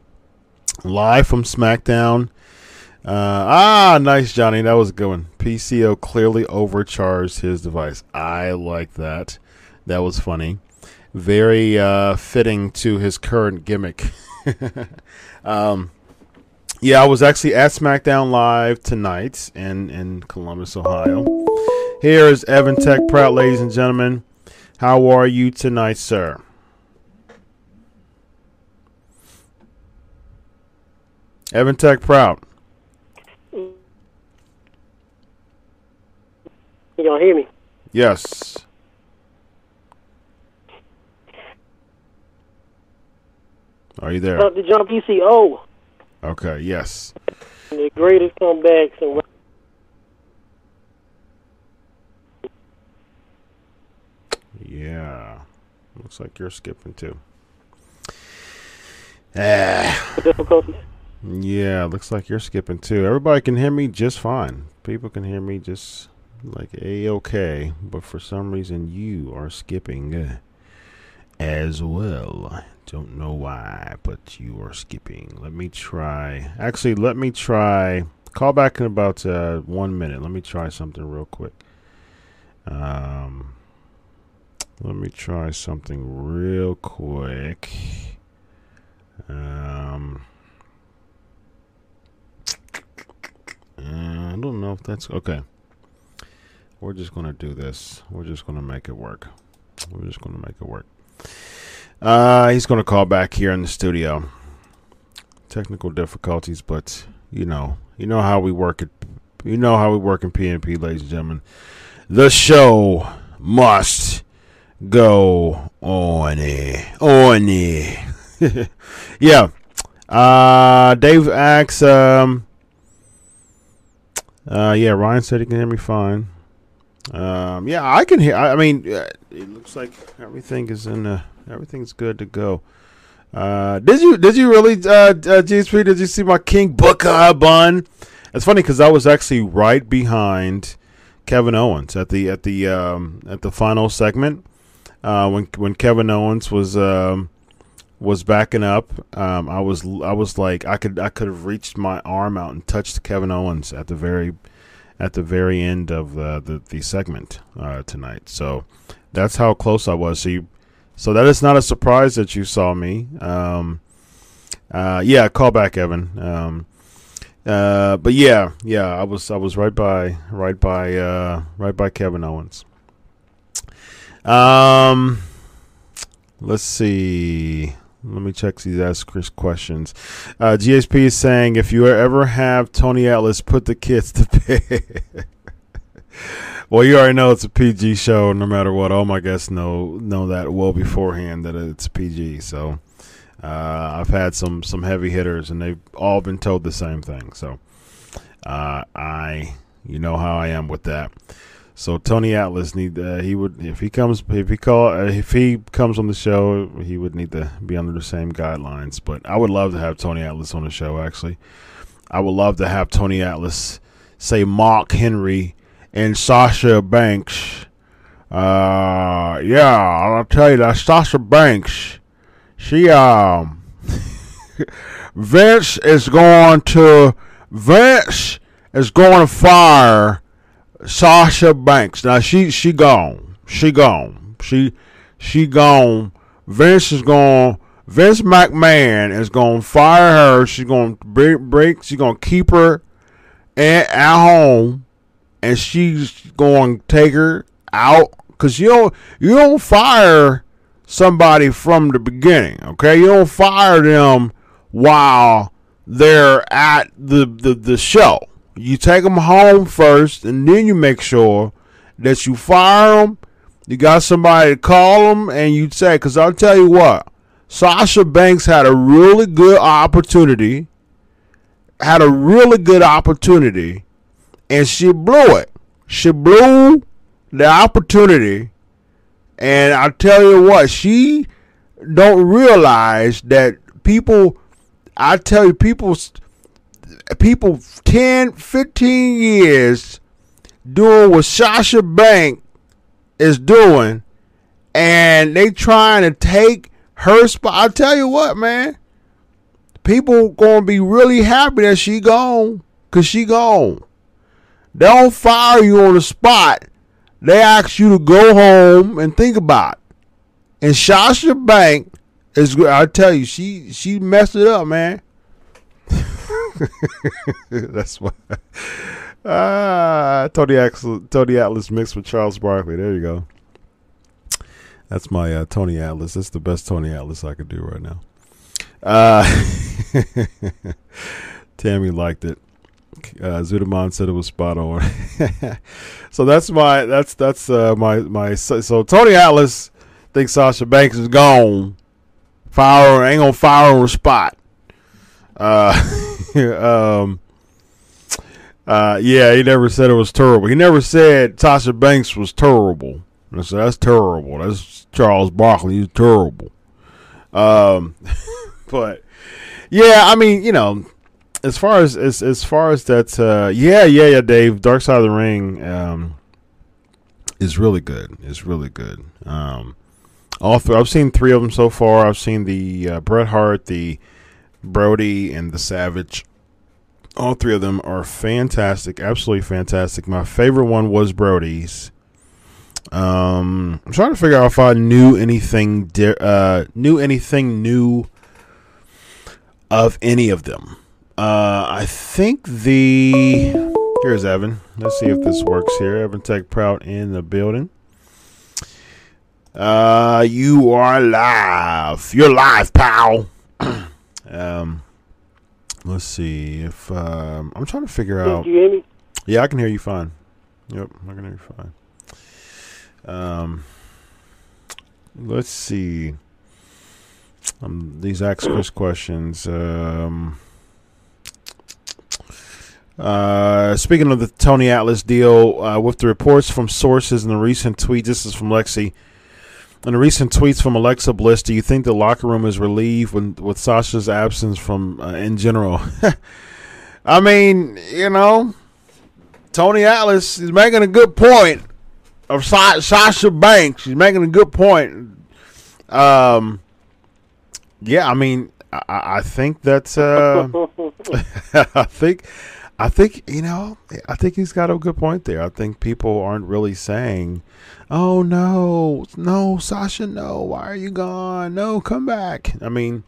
live from SmackDown. Uh, ah, nice, Johnny. That was a good one. PCO clearly overcharged his device. I like that. That was funny. Very uh, fitting to his current gimmick. [LAUGHS] um, yeah, I was actually at SmackDown Live tonight in, in Columbus, Ohio. Here is Evan Tech Proud, ladies and gentlemen. How are you tonight, sir? Evan Tech Proud. You gonna hear me? Yes. Are you there? About the John PCO, Okay, yes. the greatest comebacks and Yeah. Looks like you're skipping too. Ah. difficulties. Yeah, looks like you're skipping too. Everybody can hear me just fine. People can hear me just like a okay, but for some reason you are skipping uh, as well. Don't know why, but you are skipping. Let me try. Actually, let me try. Call back in about uh, one minute. Let me try something real quick. Um, let me try something real quick. Um. Uh, I don't know if that's okay. We're just gonna do this. We're just gonna make it work. We're just gonna make it work. Uh, he's gonna call back here in the studio. Technical difficulties, but you know, you know how we work it. You know how we work in PNP, ladies and gentlemen. The show must go on on it. yeah. Uh, Dave asks, um, uh, yeah, Ryan said he can hear me fine. Um, yeah, I can hear. I, mean, uh, it looks like everything is in. Uh, everything's good to go. Uh, did you did you really, uh, uh, GSP? Did you see my King Booker bun? It's funny because I was actually right behind Kevin Owens at the at the um, at the final segment uh, when when Kevin Owens was um, was backing up. Um, I was I was like I could I could have reached my arm out and touched Kevin Owens at the very at the very end of uh, the the segment uh, tonight. So that's how close I was. So you, so that is not a surprise that you saw me. Um, uh, yeah, call back, Evan. Um, uh, but yeah, yeah, I was I was right by right by uh, right by Kevin Owens. Um, let's see. Let me check these ask Chris questions. Uh, GSP is saying if you ever have Tony Atlas put the kids to bed. [LAUGHS] well, you already know it's a PG show, no matter what. All my guests know know that well beforehand that it's PG. So uh, I've had some some heavy hitters, and they've all been told the same thing. So uh, I, you know how I am with that. So Tony Atlas need uh, he would if he comes if he call uh, if he comes on the show he would need to be under the same guidelines. But I would love to have Tony Atlas on the show. Actually, I would love to have Tony Atlas say Mark Henry and Sasha Banks. Uh, yeah, I'll tell you that Sasha Banks. She um, [LAUGHS] Vince is going to Vince is going to fire Sasha Banks. Now she she gone. She gone. She she gone. Vince is gone. Vince McMahon is to fire her. She's to break. break she's to keep her at, at home, and she's going to take her out because you don't you don't fire somebody from the beginning. Okay, you don't fire them while they're at the the, the show. You take them home first, and then you make sure that you fire them. You got somebody to call them, and you say, because I'll tell you what, Sasha Banks had a really good opportunity, had a really good opportunity, and she blew it. She blew the opportunity, and I tell you what, she don't realize that people. I tell you, people people 10, 15 years doing what Sasha Bank is doing, and they trying to take her spot. I tell you what, man, people gonna be really happy that she gone, cause she gone. They don't fire you on the spot. They ask you to go home and think about. It. And Sasha Bank is, I tell you, she she messed it up, man. [LAUGHS] That's why. Ah, Tony Atlas, Tony Atlas mixed with Charles Barkley. There you go. That's my uh, Tony Atlas. That's the best Tony Atlas I could do right now. Uh, [LAUGHS] Tammy liked it. Uh, said it was spot on. [LAUGHS] so that's my that's that's uh, my my so, so Tony Atlas thinks Sasha Banks is gone. Fire ain't gonna fire on the spot. Uh, [LAUGHS] um, uh, yeah, he never said it was terrible. He never said Sasha Banks was terrible. I said that's terrible. That's Charles Barkley. He's terrible. Um, [LAUGHS] but yeah, I mean, you know, as far as as as far as that, uh, yeah, yeah, yeah, Dave. Dark Side of the Ring um, is really good. It's really good. Um, all three. I've seen three of them so far. I've seen the uh, Bret Hart, the Brody, and the Savage. All three of them are fantastic, absolutely fantastic. My favorite one was Brody's. Um, I'm trying to figure out if I knew anything, di- uh, knew anything new of any of them. Uh, I think the here's Evan. Let's see if this works here. Evan Tech Prout in the building. Uh, you are live. You're live, pal. [CLEARS THROAT] um, let's see if um, I'm trying to figure out. Did you hear me? Yeah, I can hear you fine. Yep, I can hear you fine. Um, let's see. Um, these ask Chris [CLEARS THROAT] questions. Um, uh, speaking of the Tony Atlas deal, uh, with the reports from sources and the recent tweets, this is from Lexi. In the recent tweets from Alexa Bliss, do you think the locker room is relieved when, with Sasha's absence from uh, in general? [LAUGHS] I mean, you know, Tony Atlas is making a good point of Sa- Sasha Banks. He's making a good point. Um, yeah, I mean, I, I think that's. Uh, I think, [LAUGHS] I think you know, I think he's got a good point there. I think people aren't really saying, "Oh no, no, Sasha, no, why are you gone? No, come back." I mean,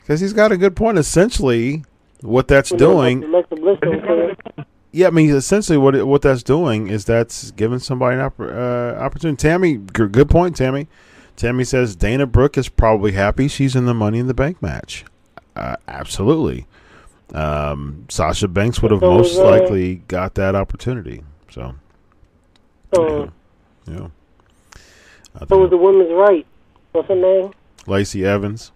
because he's got a good point. Essentially, what that's doing. Alexa Bliss don't care. Yeah, I mean, essentially, what it, what that's doing is that's giving somebody an oppor- uh, opportunity. Tammy, g- good point, Tammy. Tammy says Dana Brooke is probably happy she's in the Money in the Bank match. Uh, absolutely. Um, Sasha Banks would have So most uh, likely got that opportunity. So, Um, Yeah. I so was the women's right. What's her name? Lacey Evans.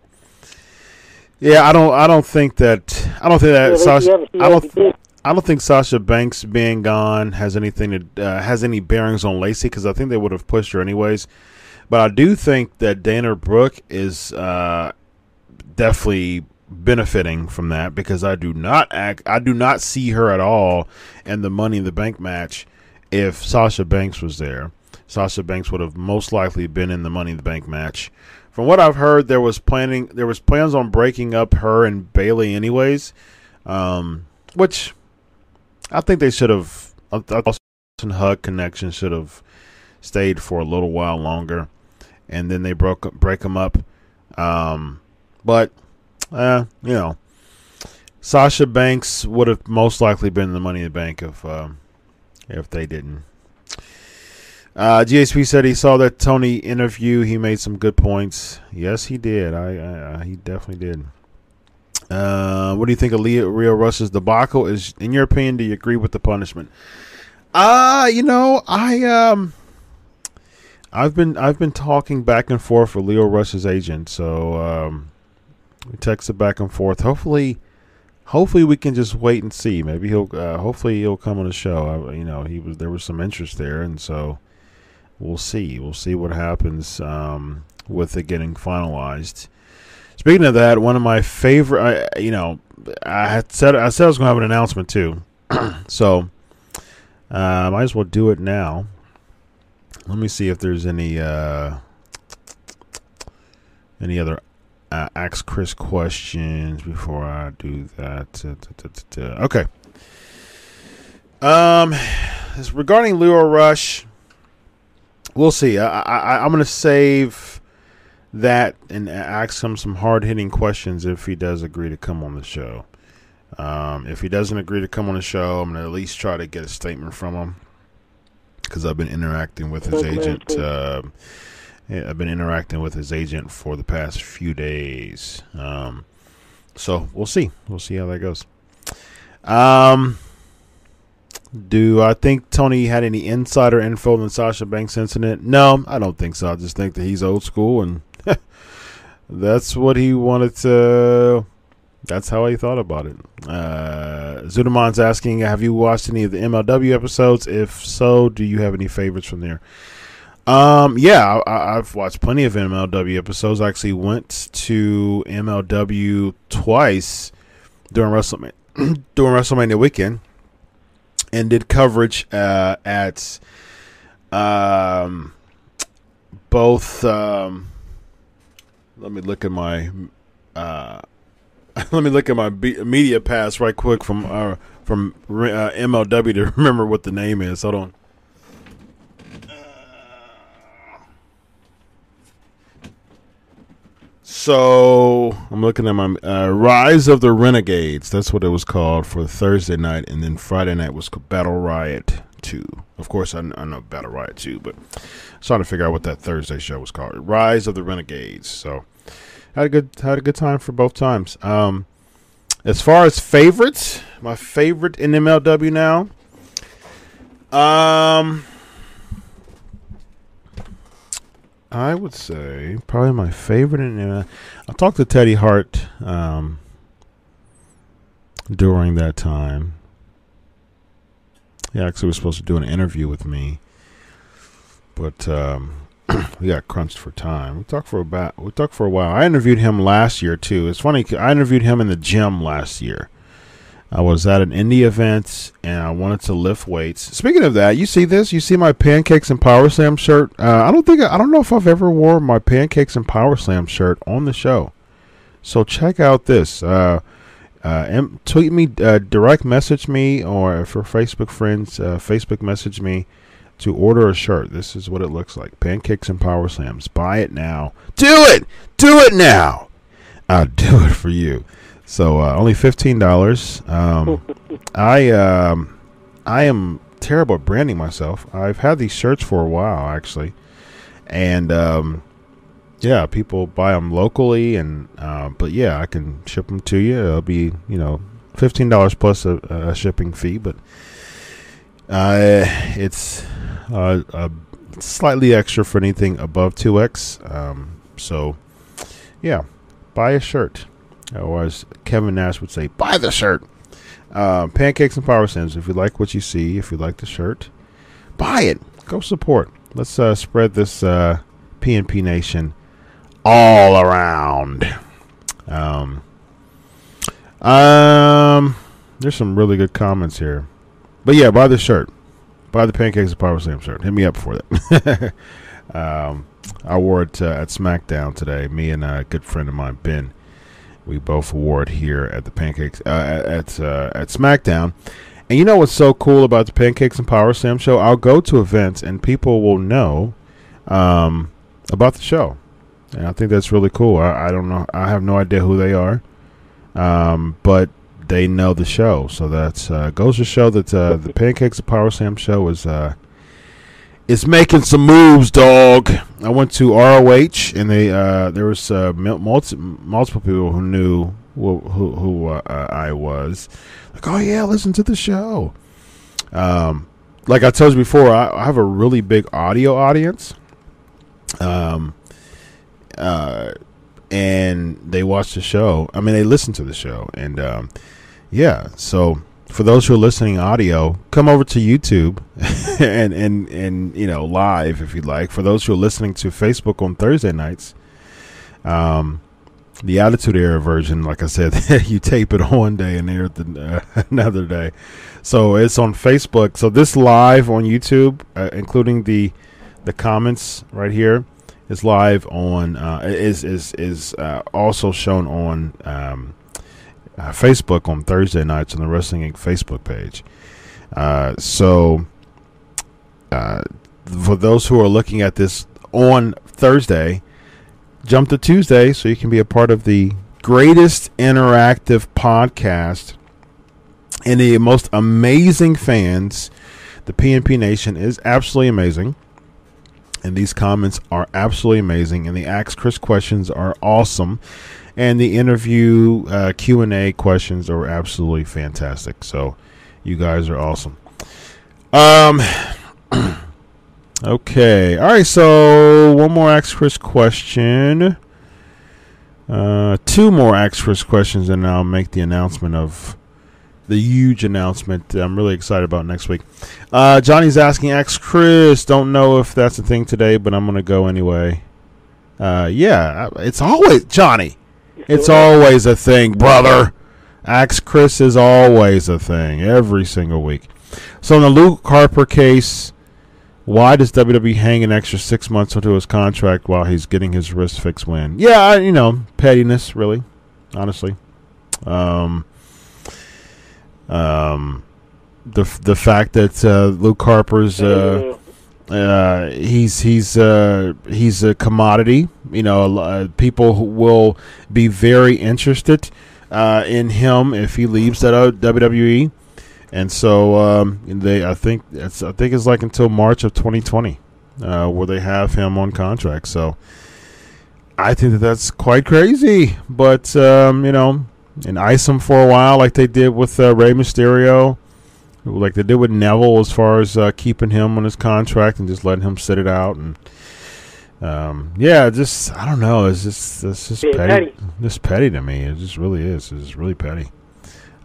Yeah, I don't. I don't think that. I don't think that. Yeah, Sasha, Evans, I don't. I don't think Sasha Banks being gone has anything to uh, has any bearings on Lacey because I think they would have pushed her anyways. But I do think that Dana Brooke is uh, definitely benefiting from that because I do not act. I do not see her at all in the Money in the Bank match. If Sasha Banks was there, Sasha Banks would have most likely been in the Money in the Bank match. From what I've heard, there was planning. There was plans on breaking up her and Bayley, anyways. Um, which I think they should have. I thought Boss 'n' Hug connection should have stayed for a little while longer, and then they broke break them up. Um, but uh, you know, Sasha Banks would have most likely been the Money in the Bank if um, if they didn't. Uh, GSP said he saw that Tony interview. He made some good points. Yes, he did. I, I, I he definitely did. Uh, what do you think of Lio, Lio Rush's debacle? Is in your opinion, do you agree with the punishment? Uh, you know, I um, I've been I've been talking back and forth with Lio Rush's agent, so um, we texted back and forth. Hopefully, hopefully we can just wait and see. Maybe he'll uh, hopefully he'll come on the show. I, you know, he was there was some interest there, and so we'll see. We'll see what happens um, with it getting finalized. Speaking of that, one of my favorite, I, you know, I had said I said I was going to have an announcement too, [CLEARS THROAT] so uh, might as well do it now. Let me see if there's any uh, any other uh, ask Chris questions before I do that. Okay. Um, regarding Lio Rush, we'll see. I, I, I'm going to save that and ask him some hard hitting questions if he does agree to come on the show. Um, if he doesn't agree to come on the show, I'm going to at least try to get a statement from him because I've been interacting with his agent. Uh, I've been interacting with his agent for the past few days. Um, so we'll see. We'll see how that goes. Um, do I think Tony had any insider info on the Sasha Banks incident? No, I don't think so. I just think that he's old school and [LAUGHS] that's what he wanted to. That's how he thought about it. Uh, Zudamon's asking, have you watched any of the MLW episodes? If so, do you have any favorites from there? Um, yeah, I, I've watched plenty of MLW episodes. I actually went to MLW twice during WrestleMania [CLEARS THROAT] during WrestleMania weekend, and did coverage uh, at um, both. Um, let me look at my. Uh, [LAUGHS] let me look at my media pass right quick from uh, from uh, MLW to [LAUGHS] remember what the name is. Hold on. So I'm looking at my uh, Rise of the Renegades. That's what it was called for Thursday night, and then Friday night was Battle Riot Two. Of course, I, I know Battle Riot Two, but I was trying to figure out what that Thursday show was called. Rise of the Renegades. So had a good had a good time for both times. Um, as far as favorites, my favorite in MLW now. Um, I would say probably my favorite in uh, I talked to Teddy Hart um, during that time. He actually was supposed to do an interview with me, but um, [CLEARS THROAT] we got crunched for time. We talked for about we talked for a while. I interviewed him last year too. It's funny. I interviewed him in the gym last year. I was at an indie event and I wanted to lift weights. Speaking of that, you see this? You see my pancakes and power slam shirt? Uh, I don't think I don't know if I've ever wore my pancakes and power slam shirt on the show. So check out this. Uh, uh, tweet me, uh, direct message me, or for Facebook friends, uh, Facebook message me to order a shirt. This is what it looks like: pancakes and power slams. Buy it now. Do it. Do it now. I'll do it for you. So uh, only fifteen dollars. Um, [LAUGHS] I um, I am terrible at branding myself. I've had these shirts for a while actually, and um, yeah, people buy them locally, and uh, but yeah, I can ship them to you. It'll be you know fifteen dollars plus a, a shipping fee, but uh, it's uh, slightly extra for anything above 2X. Um, so, yeah, buy a shirt. Or as Kevin Nash would say, buy the shirt. Uh, pancakes and power slams. If you like what you see, if you like the shirt, buy it. Go support. Let's uh, spread this uh, PNP Nation all around. Um, um, there's some really good comments here, but yeah, buy the shirt, buy the pancakes and power slam shirt. Hit me up for that. [LAUGHS] um, I wore it uh, at SmackDown today. Me and a good friend of mine, Ben, we both it here at the pancakes uh, at uh, at SmackDown. And you know what's so cool about the Pancakes and Power Slam show? I'll go to events and people will know um, about the show, and I think that's really cool. I, I, don't know, I have no idea who they are, um, but they know the show, so that uh, goes to show that uh, the Pancakes and Power Slam show is uh, is making some moves, dog. I went to ROH, and they uh, there was uh, multi- multiple people who knew who who, who uh, I was. Like, oh yeah, listen to the show. Um, like I told you before, I, I have a really big audio audience. Um, uh, and they watch the show. I mean, they listen to the show, and um, yeah. So for those who are listening audio, come over to YouTube [LAUGHS] and and and you know live if you'd like. For those who are listening to Facebook on Thursday nights, um, the Attitude Era version, like I said, [LAUGHS] you tape it one day and air it the, uh, [LAUGHS] another day. So it's on Facebook. So this live on YouTube, uh, including the the comments right here, is live on uh, is is is uh, also shown on um, uh, Facebook on Thursday nights on the Wrestling Inc. Facebook page. Uh, so for those who are looking at this on Thursday jump to Tuesday so you can be a part of the greatest interactive podcast and the most amazing fans. The PNP Nation is absolutely amazing. And these comments are absolutely amazing. And the Ask Chris questions are awesome. And the interview uh, Q&A questions are absolutely fantastic. So you guys are awesome. Um... [CLEARS THROAT] Okay. All right. So one more Ask Chris question. Uh, two more Ask Chris questions, and I'll make the announcement of the huge announcement I'm really excited about next week. Uh, Johnny's asking Ask Chris. Don't know if that's a thing today, but I'm gonna go anyway. Uh, yeah, it's always Johnny. It's always a thing, brother. Ask Chris is always a thing every single week. So in the Luke Harper case. Why does WWE hang an extra six months onto his contract while he's getting his wrist fixed? When, Yeah, you know, pettiness, really, honestly. Um, um, the the fact that uh, Luke Harper's uh, uh, he's he's uh, he's a commodity. You know, uh, people will be very interested uh, in him if he leaves that WWE and so um, they I think it's I think it's like until March of 2020 uh, where they have him on contract. So I think that that's quite crazy, but um, you know, and ice him for a while like they did with uh, Rey Mysterio, like they did with Neville as far as uh, keeping him on his contract and just letting him sit it out and. Um, yeah, just I don't know. It's just it's just petty. petty. Just petty to me. It just really is. It's really petty.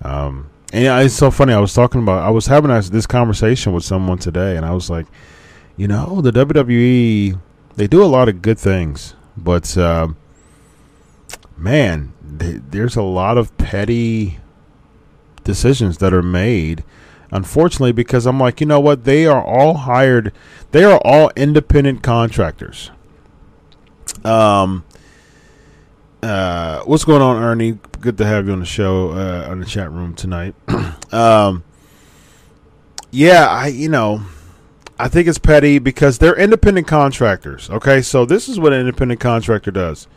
Um, and yeah, it's so funny. I was talking about, I was having this conversation with someone today, and I was like, you know, the WWE, they do a lot of good things, but uh, man, they, there's a lot of petty decisions that are made. Unfortunately, because I'm like, you know what? They are all hired. They are all independent contractors. Um, uh, what's going on, Ernie? Good to have you on the show, uh, on the chat room tonight. [CLEARS THROAT] um, yeah, I, you know, I think it's petty because they're independent contractors. Okay, so this is what an independent contractor does.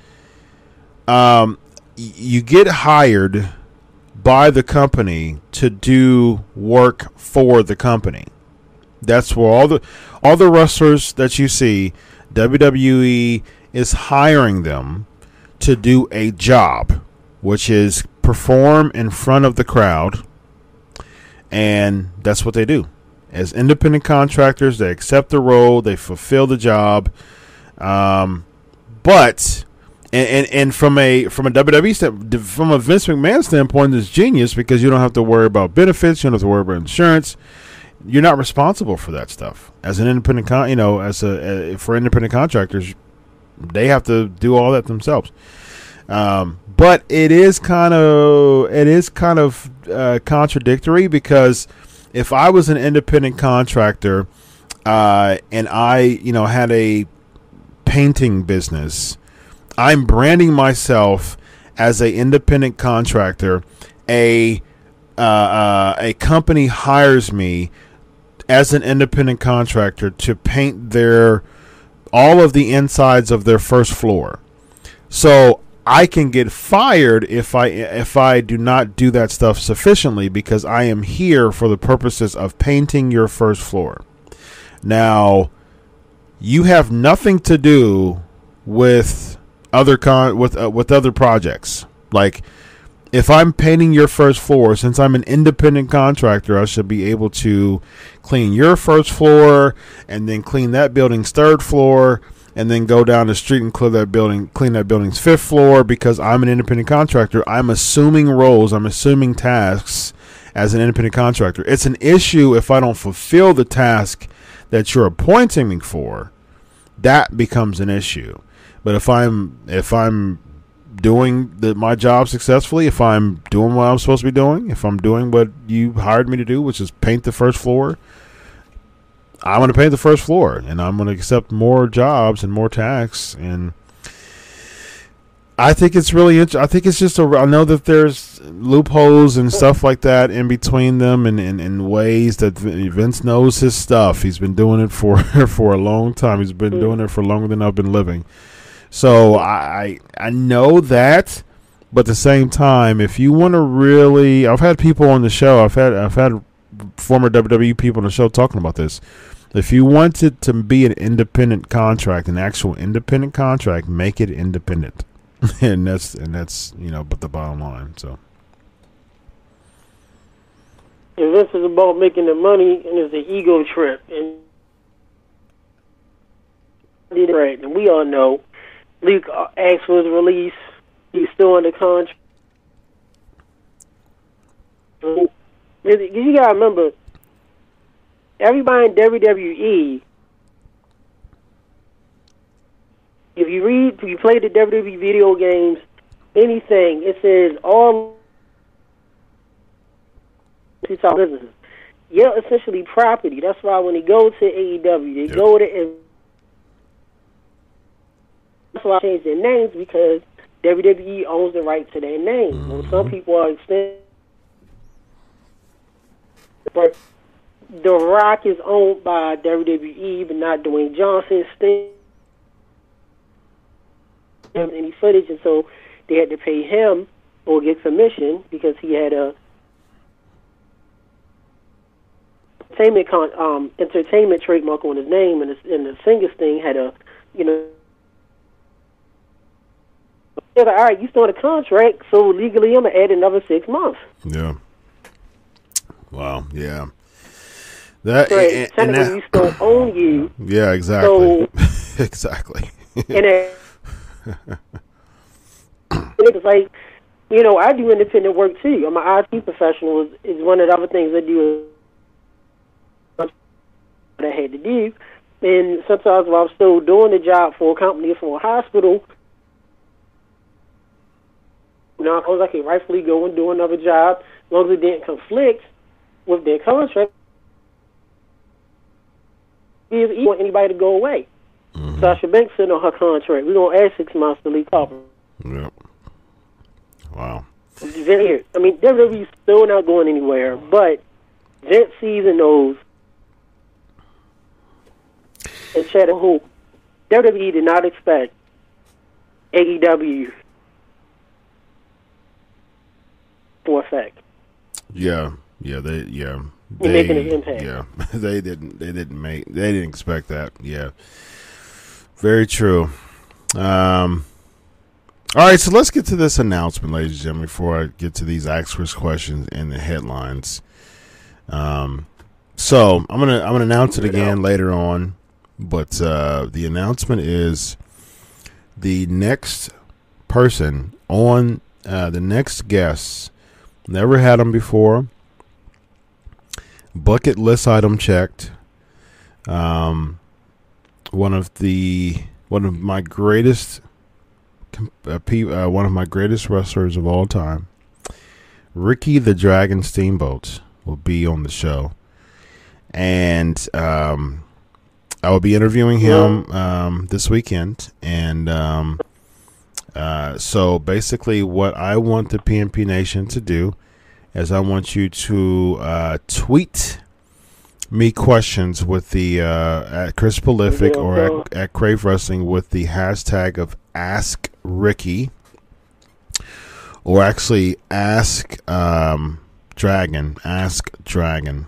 Um, you get hired by the company to do work for the company. That's where all the all the wrestlers that you see, WWE is hiring them to do a job, which is perform in front of the crowd, and that's what they do. as independent contractors. They accept the role, they fulfill the job. Um, but and, and and from a from a WWE stand, from a Vince McMahon standpoint, it's genius because you don't have to worry about benefits, you don't have to worry about insurance. You're not responsible for that stuff as an independent con. You know, as a, for independent contractors, they have to do all that themselves. Um, but it is kind of it is kind of uh, contradictory because if I was an independent contractor uh, and I you know had a painting business, I'm branding myself as a independent contractor. A uh, uh a company hires me as an independent contractor to paint their all of the insides of their first floor. So I can get fired if I if I do not do that stuff sufficiently because I am here for the purposes of painting your first floor. Now, you have nothing to do with other con with uh, with other projects. Like if I'm painting your first floor, since I'm an independent contractor, I should be able to clean your first floor and then clean that building's third floor and then go down the street and clear that building, clean that building's fifth floor because I'm an independent contractor. I'm assuming roles, I'm assuming tasks as an independent contractor. It's an issue if I don't fulfill the task that you're appointing me for. That becomes an issue. But if I'm if I'm doing the, my job successfully, if I'm doing what I'm supposed to be doing, if I'm doing what you hired me to do, which is paint the first floor, I'm going to paint the first floor, and I'm going to accept more jobs and more tax. And I think it's really. Int- I think it's just a. I know that there's loopholes and stuff like that in between them, and in ways that Vince knows his stuff. He's been doing it for [LAUGHS] for a long time. He's been mm. doing it for longer than I've been living. So I I know that, but at the same time, if you want to really, I've had people on the show. I've had I've had former WWE people on the show talking about this. If you want it to be an independent contract, an actual independent contract, make it independent, [LAUGHS] and that's and that's you know, but the bottom line. So. And this is about making the money, and it's an ego trip, and right, and we all know Luke asked for his release. He's still under contract. You gotta remember, everybody in WWE, if you read, if you play the WWE video games, anything, it says all it's all businesses. Yeah, essentially property. That's why when they go to AEW, they yep. go to why I changed their names because WWE owns the right to their name. Mm-hmm. When some people are extending, but the Rock is owned by WWE, but not Dwayne Johnson. Sting any footage, and so they had to pay him or get commission because he had a entertainment con, um, entertainment trademark on his name, and, the, and the Singers thing had a you know. They're like, all right, you in a contract, so legally I'm gonna add another six months. Yeah. Wow. Yeah. That right. and, and that, we still own you. Yeah, exactly. So, [LAUGHS] exactly. and it, it's like, you know, I do independent work too. I'm an IT professional. Is, is one of the other things I do. That I had to do, and sometimes while I'm still doing the job for a company or for a hospital, you know, I was I could rightfully go and do another job as long as it didn't conflict with their contract give want anybody to go away. Mm-hmm. Sasha Banks said on her contract, we're gonna add six months to Lee Harper. Yep. Wow. Very, I mean, WWE's still not going anywhere, but Vince sees and knows. And Chatham, who WWE did not expect AEW for effect. Yeah, yeah, they, yeah, they, making an impact. Yeah, [LAUGHS] they didn't. They didn't make. They didn't expect that. Yeah, very true. Um, all right, so let's get to this announcement, ladies and gentlemen, before I get to these Ask questions and the headlines. Um, So I'm gonna I'm gonna announce it again later on, but uh, the announcement is the next person on uh, the next guest. Never had them before. Bucket list item checked. Um, one of the one of my greatest uh, uh, one of my greatest wrestlers of all time, Ricky the Dragon Steamboat, will be on the show and um, I will be interviewing him um, this weekend. And um, uh, so basically, what I want the PNP Nation to do is I want you to uh, tweet me questions with the uh, at Chris Prolific or at, at Crave Wrestling with the hashtag of Ask Ricky, or actually Ask um, Dragon, Ask Dragon.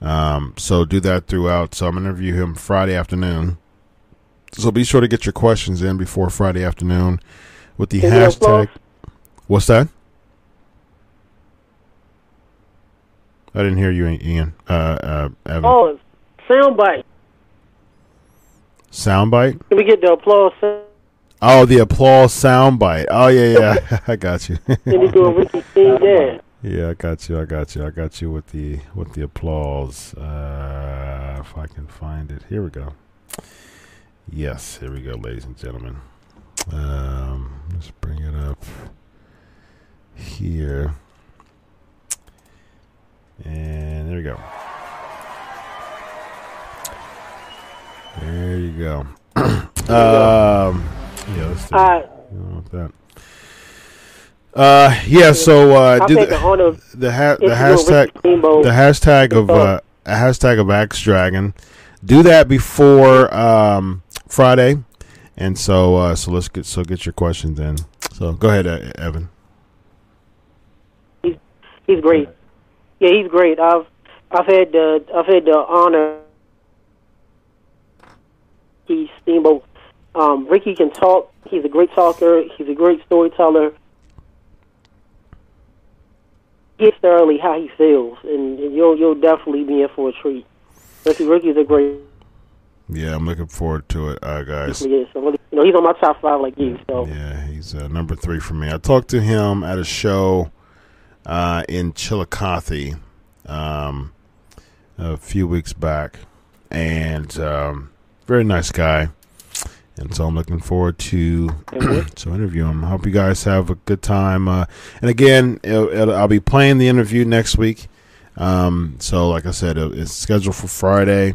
Um, so do that throughout. So I'm going to interview him Friday afternoon. So be sure to get your questions in before Friday afternoon with the hashtag. What's that? I didn't hear you, Ian. Uh, uh, Evan. Oh, soundbite. Soundbite. Can we get the applause? Oh, the applause soundbite. Oh yeah, yeah. [LAUGHS] [LAUGHS] I got you. Can you do a Ricky [LAUGHS] there? Yeah, I got you. I got you. I got you with the with the applause. Uh, if I can find it, here we go. Yes, here we go, ladies and gentlemen. Um, let's bring it up here, and there we go. There you go. um, yeah, let's see. Uh, that. Uh, yeah. So uh, do the, the, ha- the hashtag the hashtag of uh, a hashtag of Ask Dragon. Do that before um, Friday, and so uh, so let's get so get your questions in. So go ahead, Evan. He's he's great. Yeah, he's great. I've I've had the I've had the honor. He's Steamboat. Um, Ricky can talk. He's a great talker. He's a great storyteller gets thoroughly how he feels, and, and you'll you'll definitely be in for a treat. Ricky Ricky's a great. Yeah, I'm looking forward to it, uh, guys. He is. you know, he's on my top five like you. So yeah, he's uh, number three for me. I talked to him at a show uh, in Chillicothe um, a few weeks back, and um, very nice guy. And so I'm looking forward to [CLEARS THROAT] to interview him. I hope you guys have a good time. Uh, and again, it'll, it'll, I'll be playing the interview next week. Um, so, like I said, it's scheduled for Friday.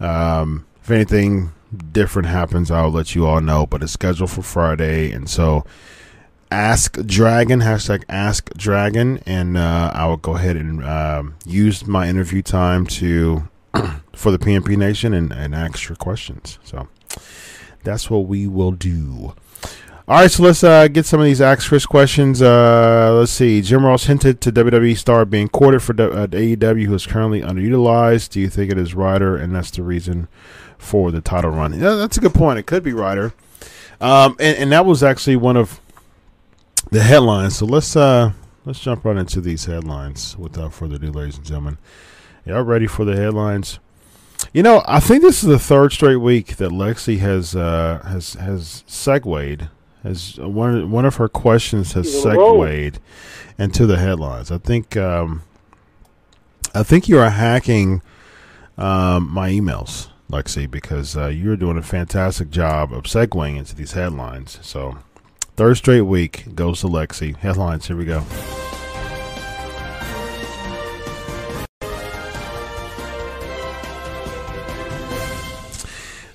Um, if anything different happens, I'll let you all know. But it's scheduled for Friday, and so ask dragon hashtag ask dragon, and uh, I will go ahead and uh, use my interview time to [CLEARS THROAT] for the PNP Nation and, and ask your questions. So that's what we will do. All right, so let's uh, get some of these Ask Chris questions. Uh, let's see. Jim Ross hinted to WWE star being courted for uh, AEW, who is currently underutilized. Do you think it is Ryder, and that's the reason for the title run? Yeah, that's a good point. It could be Ryder, um, and, and that was actually one of the headlines. So let's uh, let's jump right into these headlines without further ado, ladies and gentlemen. Y'all ready for the headlines? You know, I think this is the third straight week that Lexi has uh, has has segued. Has one one of her questions has segued into the headlines. I think um, I think you are hacking um, my emails, Lexi, because uh, you're doing a fantastic job of segueing into these headlines. So, third straight week goes to Lexi. Headlines. Here we go.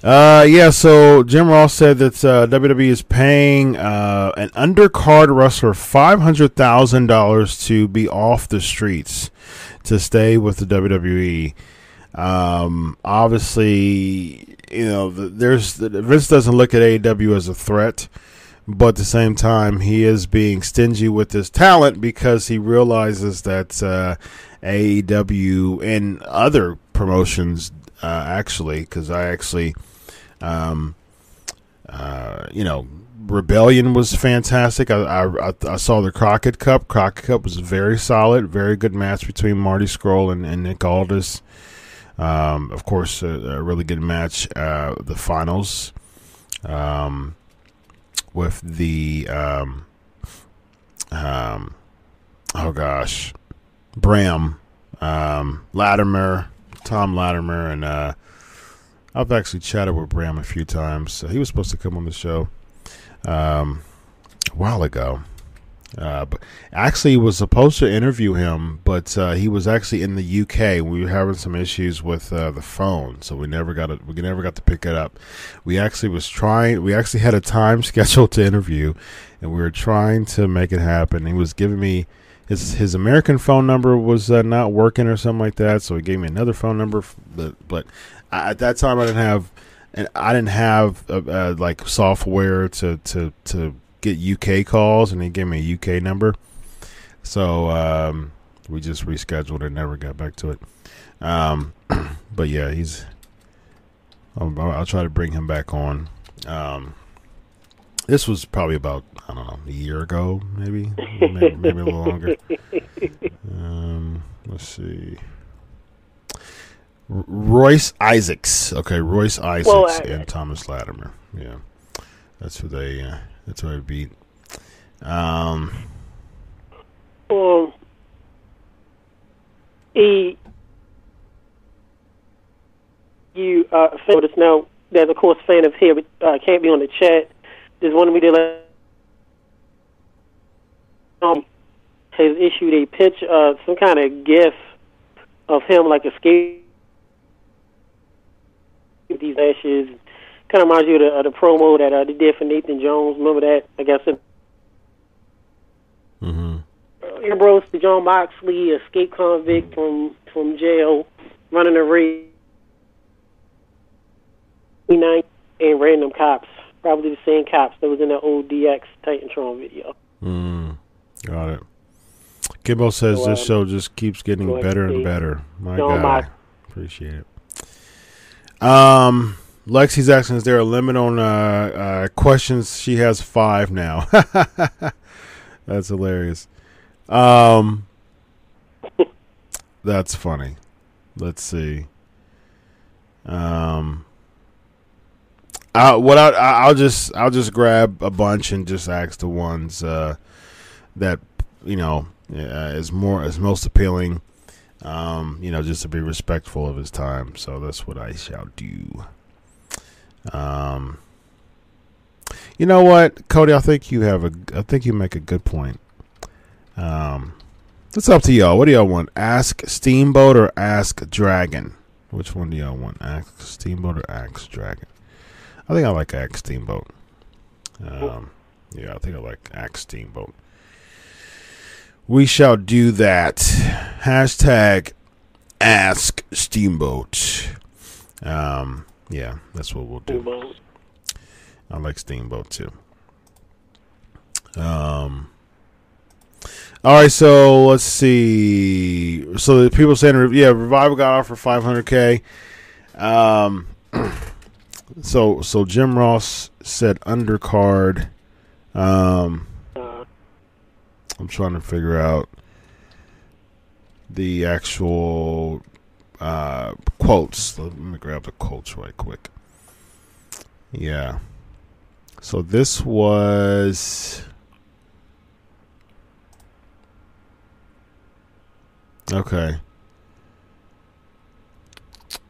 Uh, yeah, so Jim Ross said that uh, WWE is paying uh, an undercard wrestler $500,000 to be off the streets to stay with the WWE. Um, obviously, you know, there's Vince doesn't look at AEW as a threat, but at the same time, he is being stingy with his talent because he realizes that uh, AEW and other promotions uh, actually, because I actually, um, uh, you know, Rebellion was fantastic. I, I I saw the Crockett Cup. Crockett Cup was very solid, very good match between Marty Scurll and, and Nick Aldis. Um, of course, a, a, really good match. Uh, the finals um, with the um, um, oh gosh, Bram, um, Latimer, Tom Latimer, and uh, I've actually chatted with Bram a few times. he was supposed to come on the show um, a while ago. Uh, but actually, was supposed to interview him, but uh, he was actually in the UK. We were having some issues with uh, the phone, so we never got it. We never got to pick it up. We actually was trying. We actually had a time [LAUGHS] scheduled to interview, and we were trying to make it happen. He was giving me his his American phone number was uh, not working or something like that, so he gave me another phone number. But but I, at that time, I didn't have and I didn't have uh, uh, like software to to to get UK calls, and he gave me a UK number. So um, we just rescheduled and never got back to it. Um, [CLEARS THROAT] but yeah, he's. I'll, I'll, try to bring him back on. Um, this was probably about I don't know a year ago, maybe, [LAUGHS] maybe, maybe a little longer. Um, let's see. Royce Isaacs. Okay, Royce Isaacs well, I, and Thomas Latimer. Yeah, that's who they. Uh, that's who I beat. Um. Um. You uh, fan now. There's of course fan of here, uh, can't be on the chat. There's one we did. Um, has issued a pitch, uh, some kind of gif of him like a skate these ashes. Kind of reminds you of the, of the promo that uh, they did for Nathan Jones. Remember that? I guess it. Mm-hmm. Uh, Ambrose to Jon Moxley, escape convict from from jail, running a raid. And random cops, probably the same cops that was in that old DX Titantron video. Mm, got it. Kimbo says so, this um, show just keeps getting better and better. My John God, appreciate it. Um, Lexi's asking, is there a limit on uh, uh, questions? She has five now. [LAUGHS] that's hilarious. Um, [LAUGHS] that's funny. Let's see. Um, I, what I, I'll just I'll just grab a bunch and just ask the ones uh, that you know uh, is more is most appealing um, you know, just to be respectful of his time. So that's what I shall do. Um, you know what, Cody? I think you have a. I think you make a good point. Um, it's up to y'all. What do y'all want? Ask Steamboat or Ask Dragon? Which one do y'all want? Ask Steamboat or Ask Dragon? I think I like Ask Steamboat. Um, yeah, I think I like Ask Steamboat we shall do that. Hashtag ask Steamboat. Um, yeah, that's what we'll do. I like Steamboat too. Um, all right, so let's see. So the people saying, yeah, Revival got off for 500k. Um, [CLEARS THROAT] so so Jim Ross said undercard. Um, I'm trying to figure out the actual uh, quotes. Let me grab the quotes right quick. Yeah. So this was. Okay.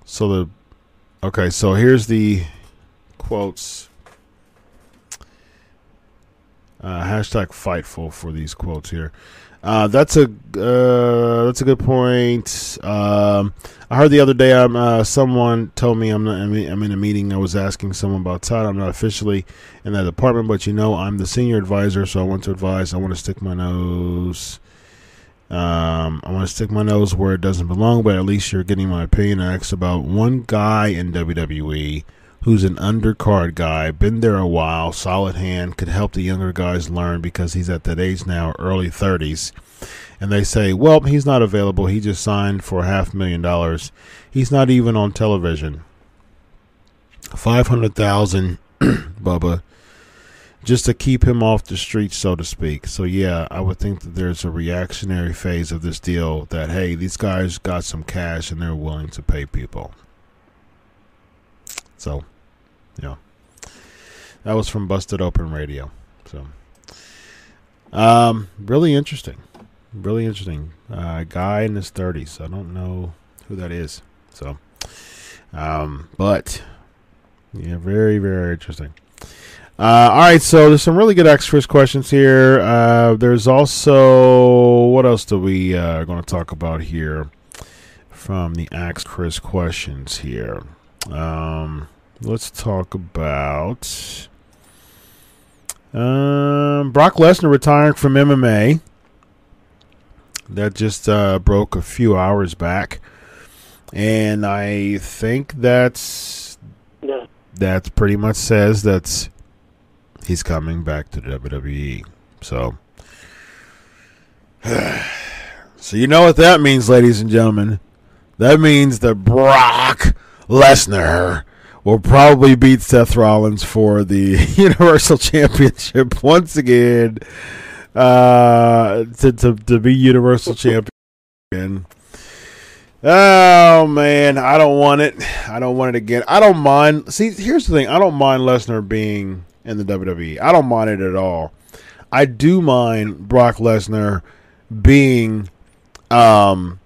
So the. Okay, so here's the quotes uh, hashtag Fightful for these quotes here. Uh, that's a uh, that's a good point. Um, I heard the other day. I'm uh, someone told me I'm not. I'm in a meeting. I was asking someone about Todd. I'm not officially in that department, but you know I'm the senior advisor, so I want to advise. I want to stick my nose. Um, I want to stick my nose where it doesn't belong, but at least you're getting my opinion. I asked about one guy in WWE who's an undercard guy, been there a while, solid hand, could help the younger guys learn because he's at that age now, early 30s. And they say, well, he's not available. He just signed for half a million dollars. He's not even on television. 500,000, [CLEARS THROAT] Bubba. just to keep him off the streets, so to speak. So yeah, I would think that there's a reactionary phase of this deal that hey, these guys got some cash and they're willing to pay people. So, yeah, that was from Busted Open Radio. So, um, really interesting, really interesting. Uh, guy in his thirties. I don't know who that is. So, um, but yeah, very very interesting. Uh, all right, so there's some really good extras questions here. Uh, there's also what else do we uh, going to talk about here from the Ask Chris questions here. Um, let's talk about um, Brock Lesnar retiring from MMA. That just uh, broke a few hours back, and I think that's Yeah. that pretty much says that's he's coming back to the WWE. So, [SIGHS] so you know what that means, ladies and gentlemen. That means that Brock Lesnar will probably beat Seth Rollins for the [LAUGHS] Universal Championship once again. Uh, to to to be Universal Champion. Oh man, I don't want it. I don't want it again. I don't mind. See, here's the thing. I don't mind Lesnar being in the WWE. I don't mind it at all. I do mind Brock Lesnar being um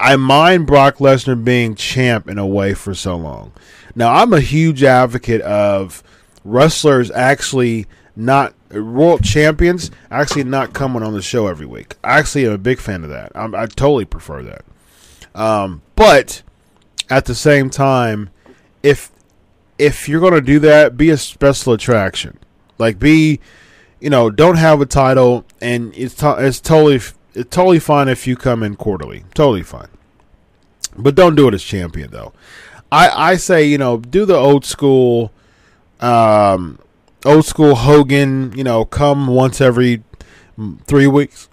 I, mind Brock Lesnar being champ in a way for so long. Now I'm a huge advocate of wrestlers actually not world champions actually not coming on the show every week. I actually am a big fan of that. I'm, I totally prefer that. Um, but at the same time, if if you're to do that, be a special attraction. Like be, you know, don't have a title, and it's to, it's totally it's totally fine if you come in quarterly. Totally fine, but don't do it as champion though. I I say you know do the old school, um, old school Hogan. You know, come once every three weeks,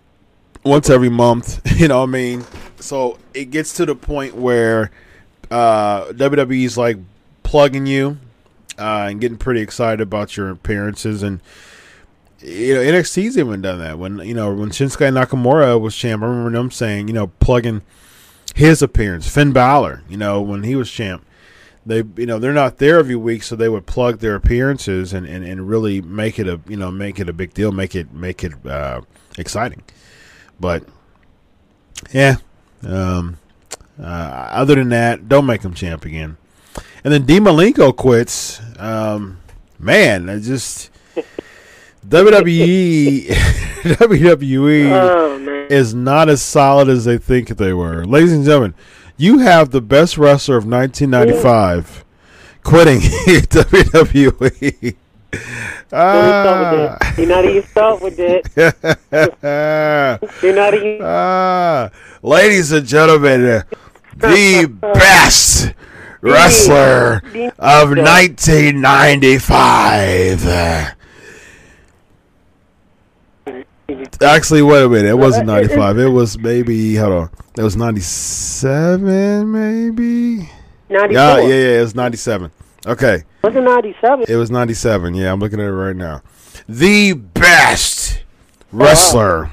once every month. [LAUGHS] You know what I mean? So it gets to the point where uh, WWE's like plugging you uh, and getting pretty excited about your appearances and you know NXT's even done that when you know when Shinsuke Nakamura was champ. I remember them saying you know plugging his appearance. Finn Balor, you know when he was champ, they you know they're not there every week, so they would plug their appearances and, and, and really make it a you know make it a big deal, make it make it uh, exciting. But yeah, um, uh, other than that, don't make him champ again. And then D Malenko quits. Um, man, I just [LAUGHS] WWE [LAUGHS] WWE Oh is not as solid as they think they were. Ladies and gentlemen, you have the best wrestler of 1995 quitting WWE. Ah. You're not even start with that. You're not even. Ah, ladies and gentlemen, the [LAUGHS] best wrestler of 1995. Actually, wait a minute. It wasn't 95. It was maybe, hold on. It was 97, maybe? 94. Yeah, yeah, yeah. It was 97. Okay. Was it 97? It was 97. Yeah, I'm looking at it right now. The best oh, wrestler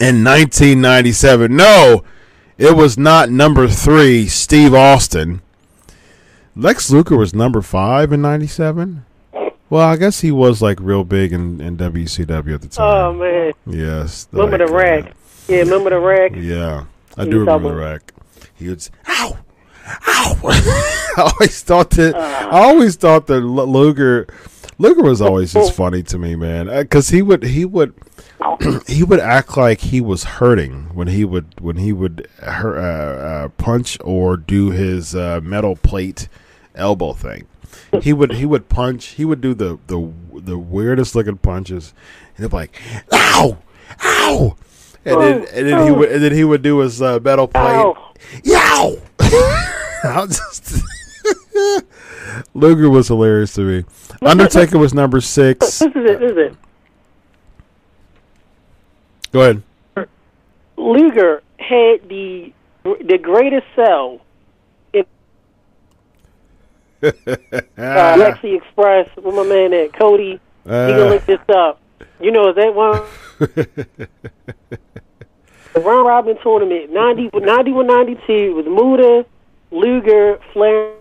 in 1997. No, it was not number three, Steve Austin. Lex Luger was number five in 97. Well, I guess he was like real big in, in WCW at the time. Oh man. yes. Remember the like, rack? Yeah, remember the rack? Yeah, I do remember the rack. He would, s- ow, ow. [LAUGHS] I always thought that. I always thought that Luger, Luger was always just [LAUGHS] funny to me, man. Because he would, he would, [CLEARS THROAT] he would act like he was hurting when he would, when he would uh, uh, punch or do his uh, metal plate elbow thing. He would, he would punch. He would do the the the weirdest looking punches, and he'd be like, ow, ow. And then, and then he would, and then he would do his uh, metal plate. Ow. Yow! [LAUGHS] I'll just Luger was hilarious to me. Undertaker was number six. This is it. This is it. Go ahead. Luger had the the greatest sell. Uh, [LAUGHS] Lex Express with my man at Cody. he Uh. gonna look this up. You know that one? [LAUGHS] the round robin tournament 90, 91 92 with Muta, Luger, Flair.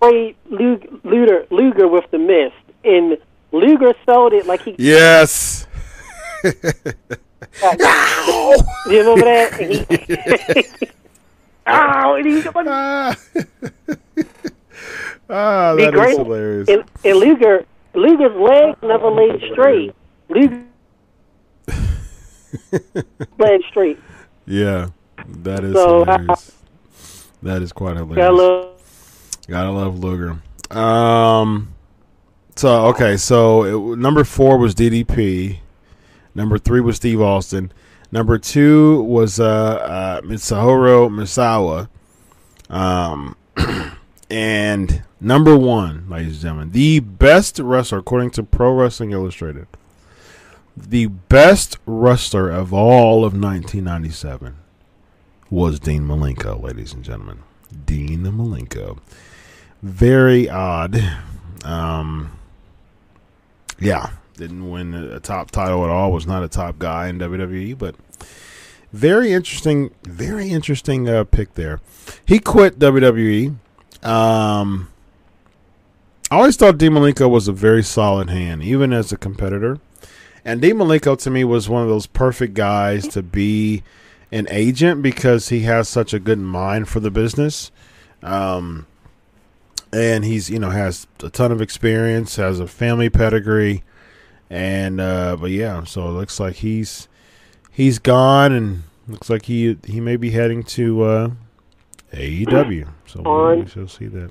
Played Luger, Luger, with the mist, and Luger sold it like he. yes. [LAUGHS] You remember that? And he, oh, and he, ah, [LAUGHS] ah, be that is hilarious. And, and Luger, Luger's leg never laid straight. Luger [LAUGHS] laid straight. Yeah, that is So, uh, hilarious. That is quite hilarious. Gotta love- Gotta love Luger. Um, so okay, so it, number four was DDP. Number three was Steve Austin. Number two was uh, uh, Mitsuharu Misawa. Um, [CLEARS THROAT] and number one, ladies and gentlemen, the best wrestler according to Pro Wrestling Illustrated. The best wrestler of all of 1997 was Dean Malenko, ladies and gentlemen. Dean Malenko. Very odd. Um, yeah, didn't win a top title at all. Was not a top guy in WWE, but very interesting. Very interesting uh, pick there. He quit WWE. Um, I always thought Dean Malenko was a very solid hand, even as a competitor. And Dean Malenko to me was one of those perfect guys to be an agent because he has such a good mind for the business. Um, and he's you know has a ton of experience, has a family pedigree, and uh, but yeah, so it looks like he's he's gone, and looks like he he may be heading to uh, AEW. So we shall see that.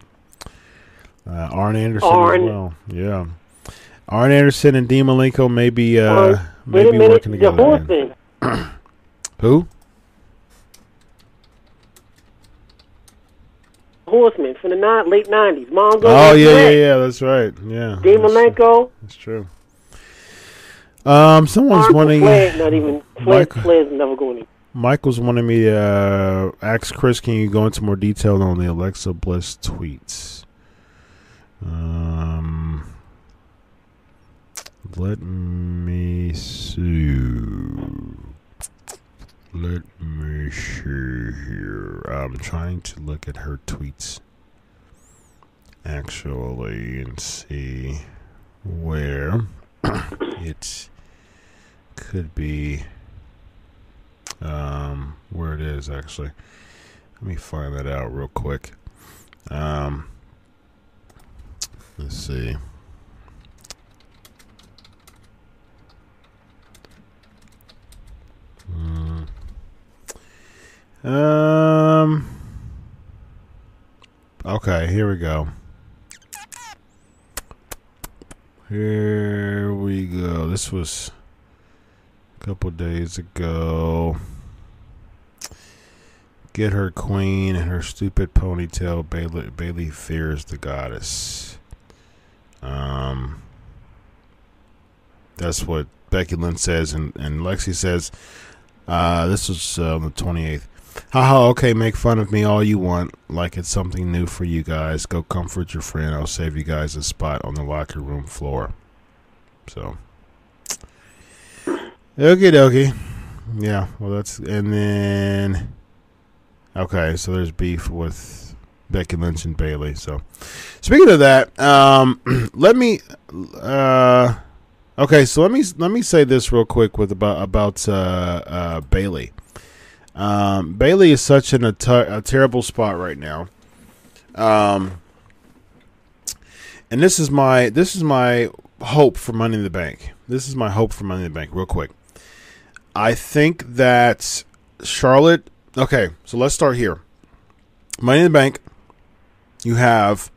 Uh, Arn Anderson Arn. as well, yeah. Arn Anderson and Dean Malenko may be uh, may Wait a be minute, working the together. [CLEARS THROAT] Who? Horseman from the nine, late nineties. Mongo. Oh yeah, yeah, yeah. That's right. Yeah, Dean Malenko. that's true. Um, someone's wanting. Flair, not even Flair, Michael- Flair's never going. Michael's wanting me to uh, ask Chris, can you go into more detail on the Alexa Bliss tweets? Um, let me see. Let me see here. I'm trying to look at her tweets actually and see where [CLEARS THROAT] it could be um, where it is actually. Let me find that out real quick. Um, let's see. Mm. Um. Okay, here we go. Here we go. This was couple days ago. Get her queen and her stupid ponytail. Bayley, Bayley fears the goddess. Um, that's what Becky Lynch says, and, and Lexi says. Uh, this was uh, on the twenty eighth. Haha, okay, make fun of me all you want, like it's something new for you guys. Go comfort your friend. I'll save you guys a spot on the locker room floor. So, okie dokie. Yeah, well, that's. And then. Okay, so there's beef with Becky Lynch and Bayley. So, speaking of that, um, [CLEARS THROAT] let me. Uh, okay, so let me let me say this real quick with about about uh, uh, Bayley. Um, Bayley is such in a, ter- a terrible spot right now. Um, and this is my this is my hope for Money in the Bank. This is my hope for Money in the Bank. Real quick, I think that Charlotte. Okay, so let's start here. Money in the Bank. You have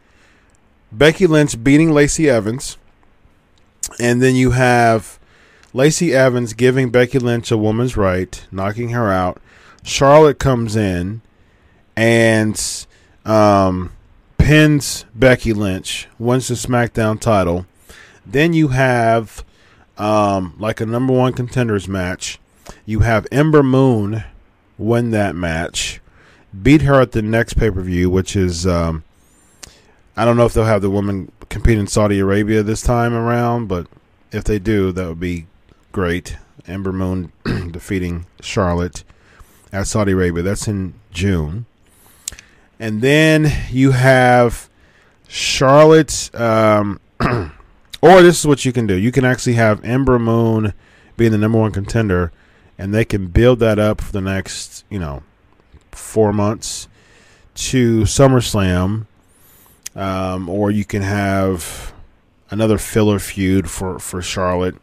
Becky Lynch beating Lacey Evans, and then you have Lacey Evans giving Becky Lynch a woman's right, knocking her out. Charlotte comes in and um, pins Becky Lynch, wins the SmackDown title. Then you have um, like a number one contenders match. You have Ember Moon win that match. beat her at the next pay per view, which is um, I don't know if they'll have the woman compete in Saudi Arabia this time around, but if they do, that would be great. Ember Moon [CLEARS THROAT] defeating Charlotte at Saudi Arabia. That's in June. And then you have Charlotte, um, [CLEARS THROAT] or this is what you can do. You can actually have Ember Moon being the number one contender, and they can build that up for the next, you know, four months to SummerSlam. Um, or you can have another filler feud for, for Charlotte.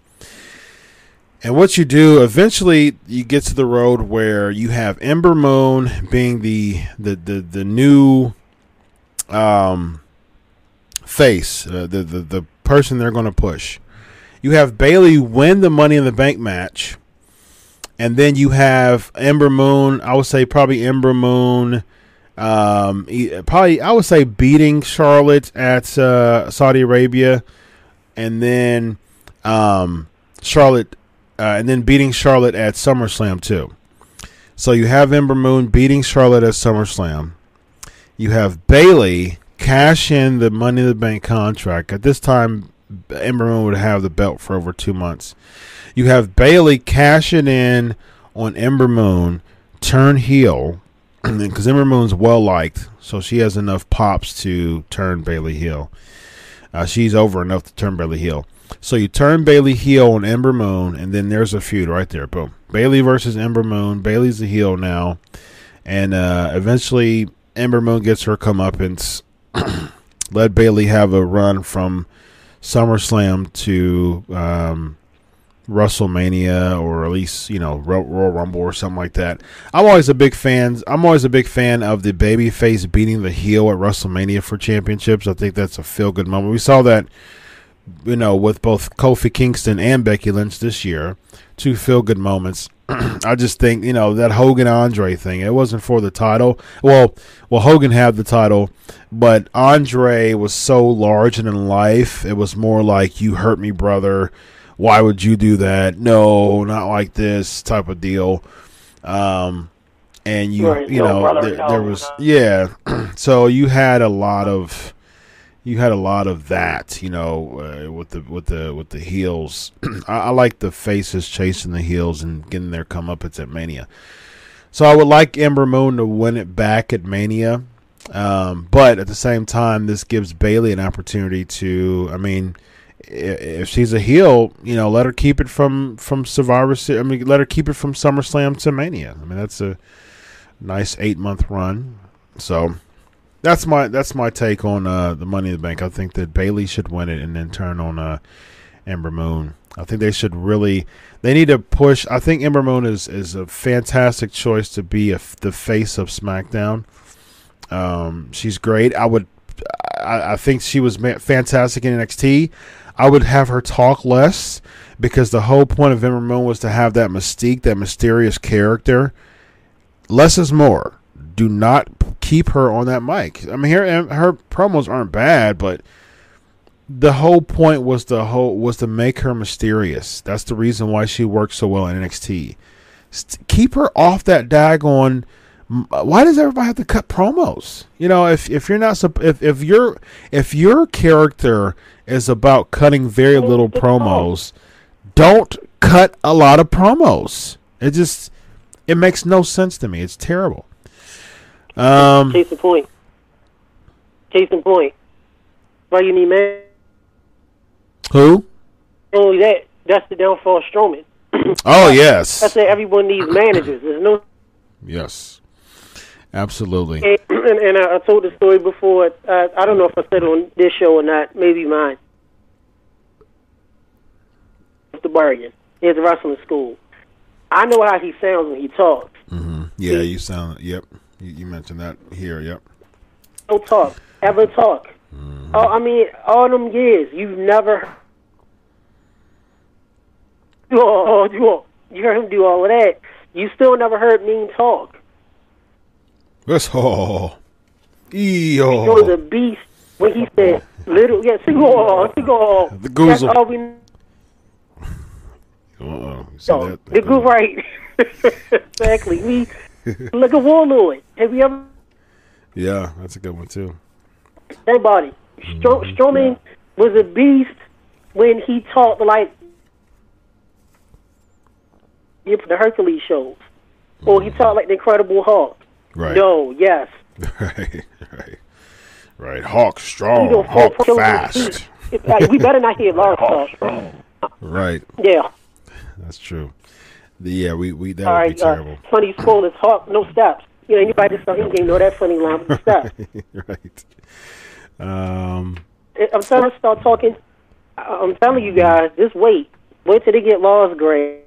And what you do eventually, you get to the road where you have Ember Moon being the the the, the new um, face, uh, the, the the person they're going to push. You have Bayley win the Money in the Bank match, and then you have Ember Moon. I would say probably Ember Moon. Um, probably I would say beating Charlotte at uh, Saudi Arabia, and then um, Charlotte, uh, and then beating Charlotte at SummerSlam too. So you have Ember Moon beating Charlotte at SummerSlam. You have Bayley cash in the Money in the Bank contract. At this time, Ember Moon would have the belt for over two months. You have Bayley cashing in on Ember Moon, turn heel, [CLEARS THROAT] because Ember Moon's well liked, so she has enough pops to turn Bayley heel. Uh, she's over enough to turn Bayley heel. So you turn Bayley heel on Ember Moon, and then there's a feud right there. Boom. Bayley versus Ember Moon. Bayley's the heel now, and uh, eventually Ember Moon gets her comeuppance. [CLEARS THROAT] Let Bayley have a run from SummerSlam to um, WrestleMania, or at least you know Royal Rumble or something like that. I'm always a big fan. I'm always a big fan of the babyface beating the heel at WrestleMania for championships. I think that's a feel good moment. We saw that, you know, with both Kofi Kingston and Becky Lynch this year. Two feel good moments. [CLEARS THROAT] I just think you know that Hogan Andre thing. It wasn't for the title. Well, well, Hogan had the title, but Andre was so large and in life. It was more like you hurt me, brother. Why would you do that? No, not like this type of deal. Um, and you, Right, you know, brother, there, there was yeah. [CLEARS THROAT] so you had a lot of you had a lot of that, you know, uh, with the with the with the heels. [CLEARS THROAT] I, I like the faces chasing the heels and getting their come comeuppance at Mania. So I would like Ember Moon to win it back at Mania, um, but at the same time, this gives Bayley an opportunity to. I mean, if she's a heel, you know, let her keep it from from Survivor. Se- I mean, let her keep it from SummerSlam to Mania. I mean, that's a nice eight month run. So that's my that's my take on uh, the Money in the Bank. I think that Bayley should win it and then turn on uh, Ember Moon. I think they should really they need to push. I think Ember Moon is is a fantastic choice to be a, the face of SmackDown. Um, she's great. I would I, I think she was fantastic in NXT. I would have her talk less because the whole point of Ember Moon was to have that mystique, that mysterious character. Less is more. Do not keep her on that mic. I mean, her her promos aren't bad, but the whole point was the whole was to make her mysterious. That's the reason why she works so well in NXT. Keep her off that daggone. M- Why does everybody have to cut promos? You know, if if you're not if if your if your character is about cutting very little [LAUGHS] promos, don't cut a lot of promos. It just it makes no sense to me. It's terrible. Um, Case in point. Case in point. Why you need man? who? Only that, that's the downfall of Strowman. Oh [COUGHS] yes. I said everyone needs managers. There's no yes, absolutely. and, and, and I, I told the story before. Uh, I don't know if I said it on this show or not. Maybe mine. The bargain. He has a wrestling school. I know how he sounds when he talks. Mm-hmm. Yeah, you sound. Yep, you, you mentioned that here. Yep. No talk. Ever talk. Oh, I mean, all them years, you've never. All, do all, you heard him do all of that. You still never heard mean talk. That's oh, He was a beast when he said little. Yeah, cigar, cigar. The goozle. That's all we. You see So, that? the good right. [LAUGHS] exactly. We [LAUGHS] Look at Warlord. Have you ever Yeah, that's a good one too. everybody? Stro- Mm-hmm. Strowman was a beast when he talked like the Hercules shows, or he talked like the Incredible Hulk. Right. No, yes. [LAUGHS] right, right, right. Hawk strong, gonna Hawk kill fast. like, we better not hear a lot of stuff. Right, Yeah. that's true. The, yeah, we we that All would right. be Uh, terrible. funny spoilers. Hawk, no steps. You know, anybody that's on game know that funny line with the [LAUGHS] steps. right. Um. I'm trying to start talking. I- I'm telling you guys, just wait. Wait till they get laws grade.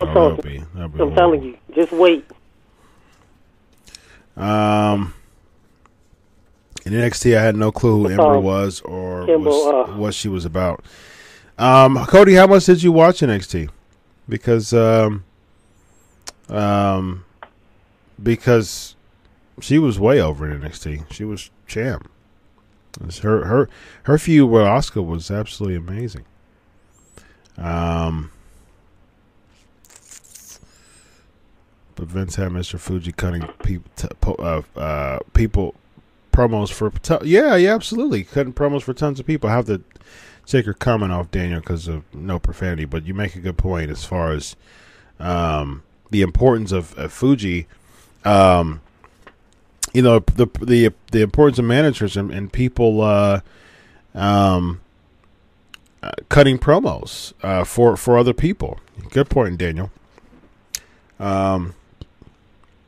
I'm, Oh, that'll be, that'll be I'm telling you, just wait. Um, in NXT, I had no clue who Ember was or was, uh, what she was about. Um, Cody, how much did you watch NXT? Because um, um, because she was way over in NXT. She was champ. Her her her feud with Asuka was absolutely amazing. Um. But Vince had Mr. Fuji cutting people, uh, uh, people promos for yeah, yeah, absolutely cutting promos for tons of people. I have to take your comment off Daniel because of no profanity, but you make a good point as far as um, the importance of, of Fuji. Um, you know the the the importance of managers and, and people uh, um, uh, cutting promos uh, for for other people. Good point, Daniel. Um,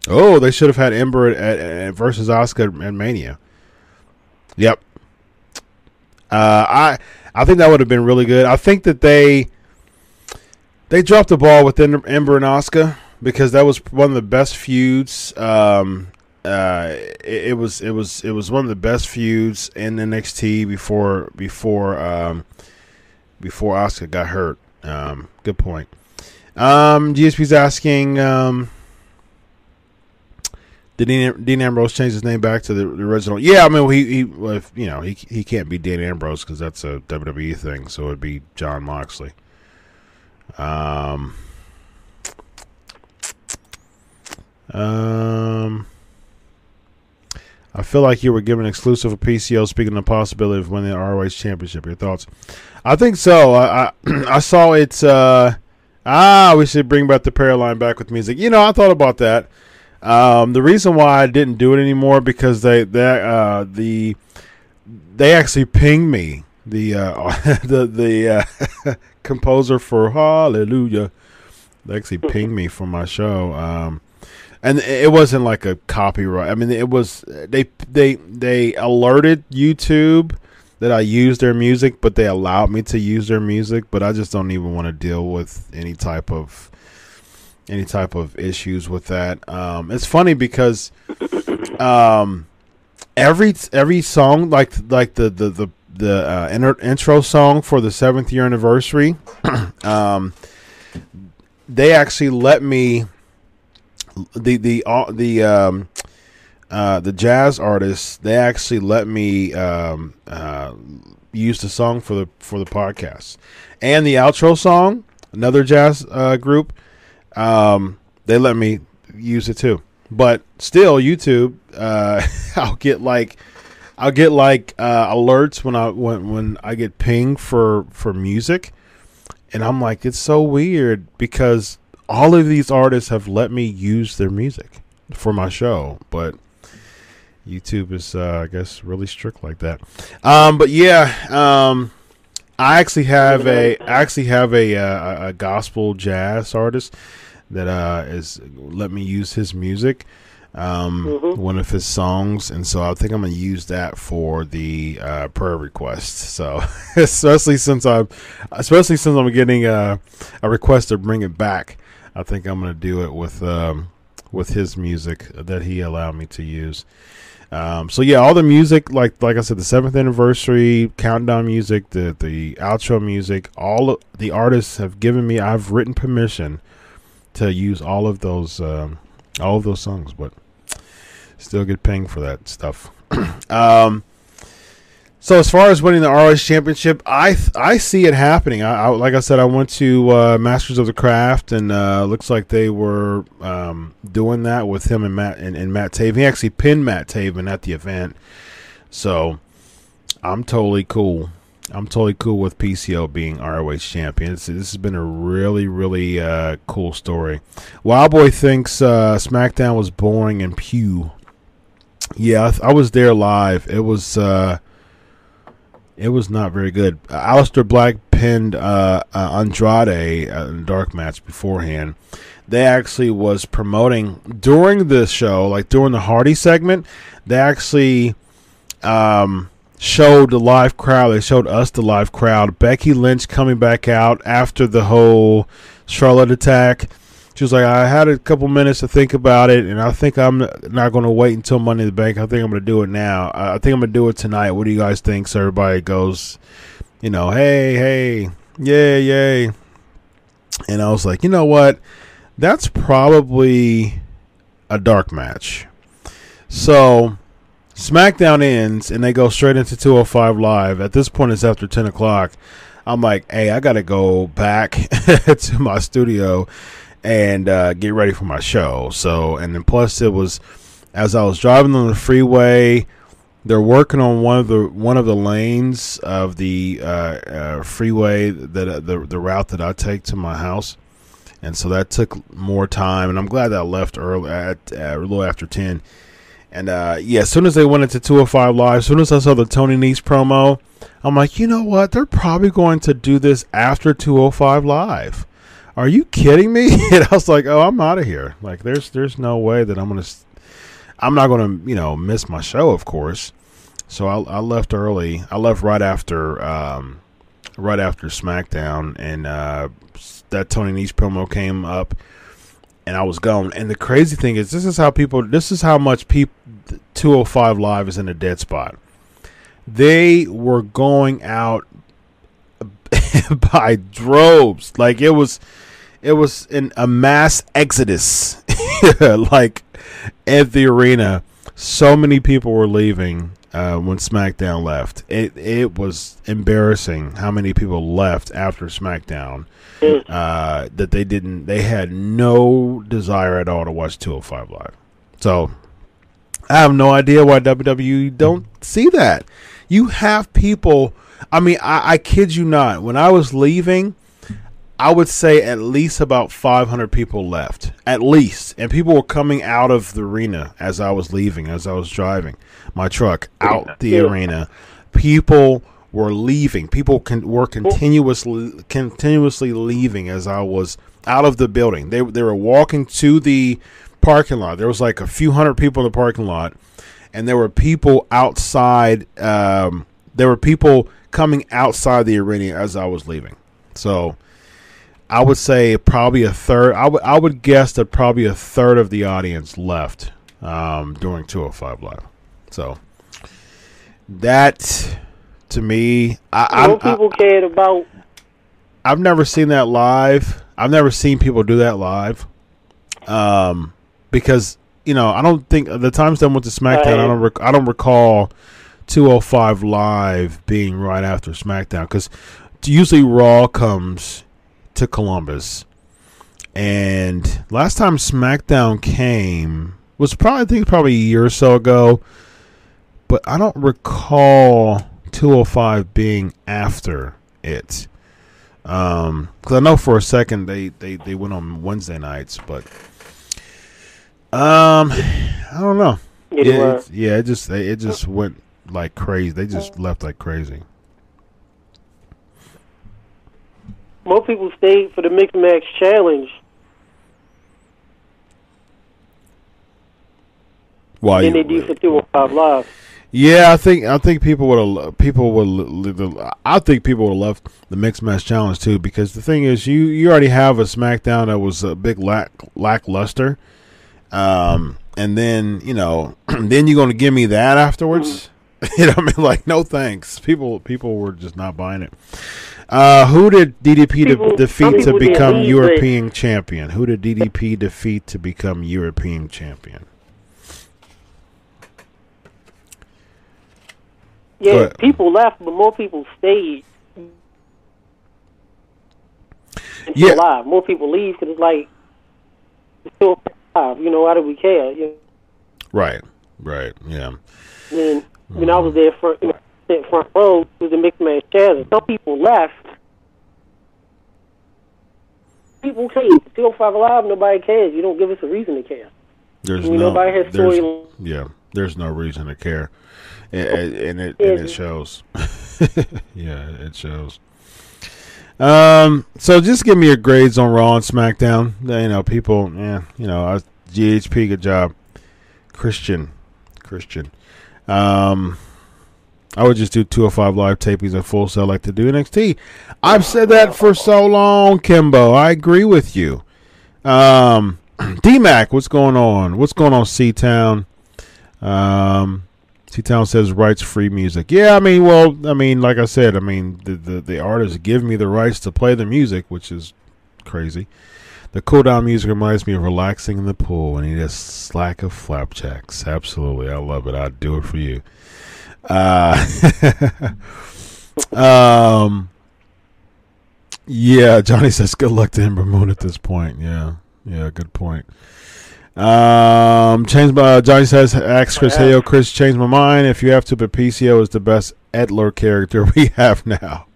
oh, they should have had Ember at, at, versus Asuka and Mania. Yep. Uh, I I think that would have been really good. I think that they they dropped the ball with Ember and Asuka because that was one of the best feuds. Um, uh, it, it was it was it was one of the best feuds in NXT before before um, before Asuka got hurt. Um, good point. Um, GSP's asking, um, did Dean, Dean Ambrose change his name back to the, the original? Yeah, I mean, he, he if, you know, he he can't be Dean Ambrose because that's a WWE thing, so it'd be Jon Moxley. Um, um, I feel like you were given exclusive of PCO. Speaking of the possibility of winning the ROH Championship, your thoughts? I think so. I I, [CLEARS THROAT] I saw it's. Uh, ah, we should bring back the Paraline back with music. You know, I thought about that. Um, the reason why I didn't do it anymore because they they uh, the they actually pinged me the uh, [LAUGHS] the the uh, [LAUGHS] composer for Hallelujah. They actually pinged me for my show. Um, and it wasn't like a copyright. I mean, it was they they they alerted YouTube that I used their music, but they allowed me to use their music. But I just don't even want to deal with any type of any type of issues with that. Um, it's funny because um, every every song, like like the the the the uh, inter- intro song for the seventh year anniversary, [CLEARS THROAT] um, they actually let me the the uh, the um uh the jazz artists they actually let me um uh use the song for the for the podcast and the outro song another jazz uh group um they let me use it too. But still youtube uh [LAUGHS] i'll get like i'll get like uh alerts when i when when i get pinged for for music. And i'm like it's so weird because all of these artists have let me use their music for my show, but YouTube is, uh, I guess, really strict like that. Um, but yeah, um, I actually have a, I actually have a, uh, a gospel jazz artist that uh, is let me use his music, um, one of his songs, and so I think I'm gonna use that for the uh, prayer request. So [LAUGHS] especially since I'm, especially since I'm getting a, a request to bring it back. I think I'm going to do it with um, with his music that he allowed me to use. Um, so yeah, all the music, like like I said, the seventh anniversary countdown music, the the outro music, all the artists have given me. I've written permission to use all of those um, all of those songs, but still get paying for that stuff. [CLEARS THROAT] um, So as far as winning the ROH championship, I th- I see it happening. I, I like I said, I went to uh, Masters of the Craft, and uh, looks like they were um, doing that with him and Matt and, and Matt Taven. He actually pinned Matt Taven at the event, so I'm totally cool. I'm totally cool with PCO being ROH champion. This, has been a really, really uh, cool story. Wild Boy thinks uh, SmackDown was boring and pew. Yeah, I, I was there live. It was uh, it was not very good. Aleister Black pinned uh, uh, Andrade uh, in dark match beforehand. They actually was promoting during the show, like during the Hardy segment. They actually um, showed the live crowd. They showed us the live crowd. Becky Lynch coming back out after the whole Charlotte attack. She was like, I had a couple minutes to think about it, and I think I'm not going to wait until Money in the Bank. I think I'm going to do it now. I think I'm going to do it tonight. What do you guys think? So everybody goes, you know, hey, hey, yay, yay. And I was like, you know what? That's probably a dark match. So SmackDown ends and they go straight into 205 Live. At this point, it's after 10 o'clock. I'm like, hey, I got to go back [LAUGHS] to my studio and uh, get ready for my show. So, and then plus it was as I was driving on the freeway, they're working on one of the one of the lanes of the uh, uh, freeway that uh, the the route that I take to my house, and so that took more time. And I'm glad that I left early at uh, a little after ten. And uh, yeah, as soon as they went into 205 Live, as soon as I saw the Tony Nese promo, I'm like, you know what? They're probably going to do this after 205 Live. Are you kidding me? [LAUGHS] and I was like, oh, I'm out of here. Like, there's there's no way that I'm gonna. I'm not gonna, you know, miss my show, of course. So I, I left early. I left right after, um, right after SmackDown, and uh, that Tony Nese promo came up and I was gone. And the crazy thing is, this is how people, this is how much people, 205 Live is in a dead spot. They were going out [LAUGHS] by droves. Like it was, it was in a mass exodus. [LAUGHS] like at the arena, so many people were leaving uh, when SmackDown left. It it was embarrassing how many people left after SmackDown. Uh, that they didn't, they had no desire at all to watch 205 Live. So I have no idea why WWE don't see that. You have people. I mean, I, I kid you not. When I was leaving, I would say at least about 500 people left, at least, and people were coming out of the arena as I was leaving, as I was driving my truck out the arena. People were leaving. People con- were continuously continuously leaving as I was out of the building. They they were walking to the parking lot. There was like a few hundred people in the parking lot, and there were people outside. Um, there were people coming outside the arena as I was leaving. So I would say probably a third. I would I would guess that probably a third of the audience left um, during 205 Live. So that to me, I, More people I, cared about. I've never seen that live. I've never seen people do that live. Um, because you know, I don't think the times that I went to SmackDown, I don't rec- I don't recall 205 live being right after SmackDown because usually Raw comes to Columbus, and last time SmackDown came was probably I think probably a year or so ago, but I don't recall 205 being after it. Um, because I know for a second they, they, they went on Wednesday nights, but um, I don't know. It yeah, it, yeah, it just it just went like crazy. They just left like crazy. More people stayed for the mixed match challenge Why than they do for 205 Live. Yeah, I think I think people would have people would I think people would have loved the mixed match challenge too because the thing is you you already have a SmackDown that was a big lack lackluster, um, and then you know [CLEARS THROAT] then you're going to give me that afterwards. [LAUGHS] you know, I mean, like no thanks. People people were just not buying it. Uh, who did DDP People- de- defeat to become leave, European champion? Who did DDP defeat to become European champion? Yeah, people left, but more people stayed. It's Yeah. alive. More people leave because it's like it's still alive. You know, why do we care? You Right. Right. Yeah. And when I was there for. you know, sit front row was the mixed match chairs. And some people left. People came. Still five alive. Nobody cares. You don't give us a reason to care. There's no. nobody has there's- story. Yeah. There's no reason to care, and, and and it and it shows. [LAUGHS] yeah, it shows. Um. So just give me your grades on Raw and SmackDown. You know, people. Yeah. You know, I, GHP. Good job, Christian. Christian. Um. I would just do 205 live tapings at full sell like to do NXT. I've said that for so long, Kimbo. I agree with you. Um, [CLEARS THROAT] DMAC, what's going on? What's going on, C Town? Um, C Town says rights free music. Yeah, I mean, well, I mean, like I said, I mean, the, the the artists give me the rights to play the music, which is crazy. The cool down music reminds me of relaxing in the pool and eat a slack of flapjacks. Absolutely, I love it. I'd do it for you. Uh, [LAUGHS] um, yeah, Johnny says good luck to Ember Moon at this point. Yeah, yeah, good point. Um, change my Johnny says ask Chris. Hey, yo, Chris, change my mind. If you have to, but PCO is the best Edler character [LAUGHS] we have now.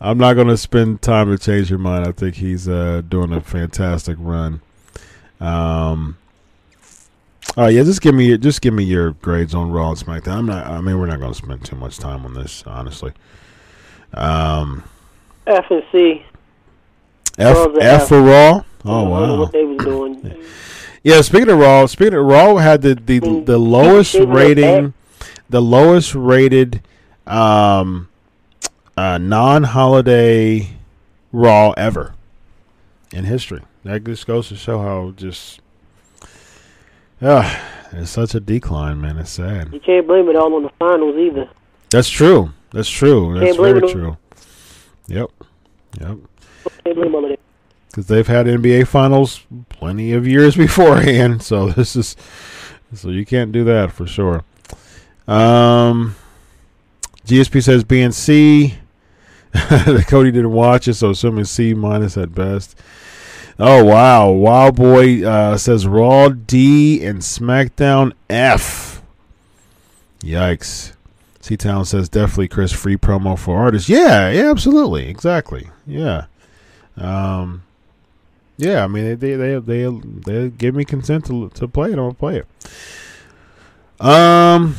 I'm not going to spend time to change your mind. I think he's uh, doing a fantastic run. Um, all right, yeah, just give me just give me your grades on Raw and SmackDown. I'm not. I mean, we're not going to spend too much time on this, honestly. Um, F and C. F F F. for Raw. Oh wow. What they was doing. Yeah, speaking of Raw, speaking of Raw had the the, the lowest rating, the lowest rated um uh non-holiday Raw ever in history. That just goes to show how just uh, it's such a decline, man. It's sad. You can't blame it all on the finals either. That's true. That's true. That's very true. Yep. Yep. Can't blame all of that. because they've had NBA finals plenty of years [LAUGHS] beforehand. So this is so you can't do that for sure. Um, GSP says B and C. [LAUGHS] Cody didn't watch it, so assuming C minus at best. Oh wow, Wild Boy uh, says Raw D and SmackDown F. Yikes. C Town says definitely Chris free promo for artists. Yeah, yeah, absolutely, exactly. Yeah. Um, yeah, I mean they they they they, they give me consent to to play it. I'm gonna play it. Um,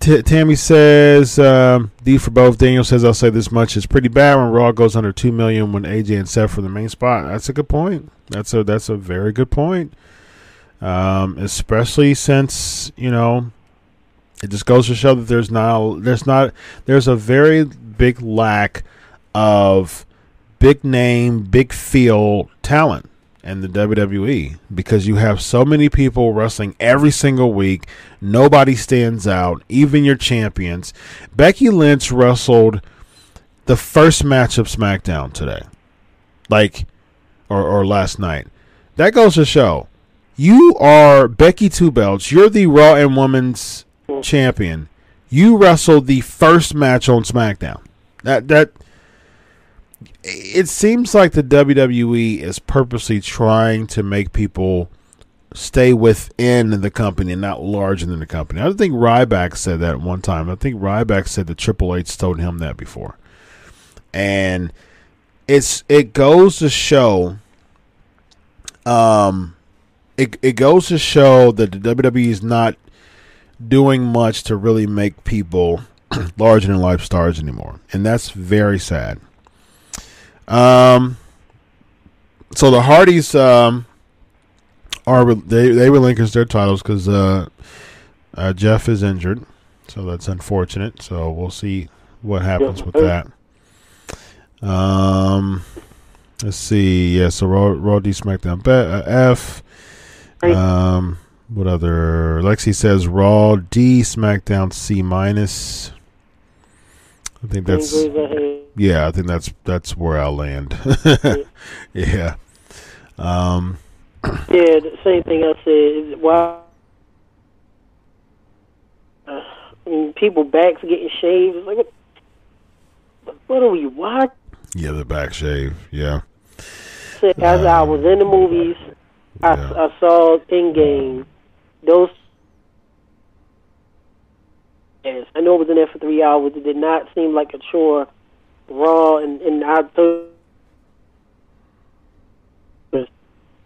T- Tammy says um, D for both. Daniel says I'll say this much: it's pretty bad when Raw goes under two million when AJ and Seth for the main spot. That's a good point. That's a that's a very good point. Um, especially since you know it just goes to show that there's not there's not there's a very big lack of big name, big feel talent in the WWE because you have so many people wrestling every single week. Nobody stands out, even your champions. Becky Lynch wrestled the first match of SmackDown today, like, or, or last night. That goes to show you are Becky Two Belts. You're the Raw and Women's champion. You wrestled the first match on SmackDown. That that it seems like the WWE is purposely trying to make people stay within the company and not larger than the company. I think Ryback said that one time. I think Ryback said that Triple H told him that before. And it's it goes to show um it it goes to show that the WWE is not doing much to really make people [CLEARS THROAT] larger than life stars anymore. And that's very sad. Um, so the Hardys um, are they they relinquished their titles because uh, uh, Jeff is injured, so that's unfortunate. So we'll see what happens with that. Um, let's see. Yeah, so Raw, Raw D SmackDown uh, F. Um, what other? Lexi says Raw D SmackDown C minus. I think that's Same grades I had. yeah, I think that's that's where I'll land. [LAUGHS] yeah. Um Yeah, the same thing I said. Why? Uh, I mean, people backs getting shaved. It's like, what, what are we watching? Yeah, the back shave. Yeah. As I was in the movies, I, Yeah. I saw Endgame. Those. Yes, I know it was in there for three hours. It did not seem like a chore. Raw and and I thought, man,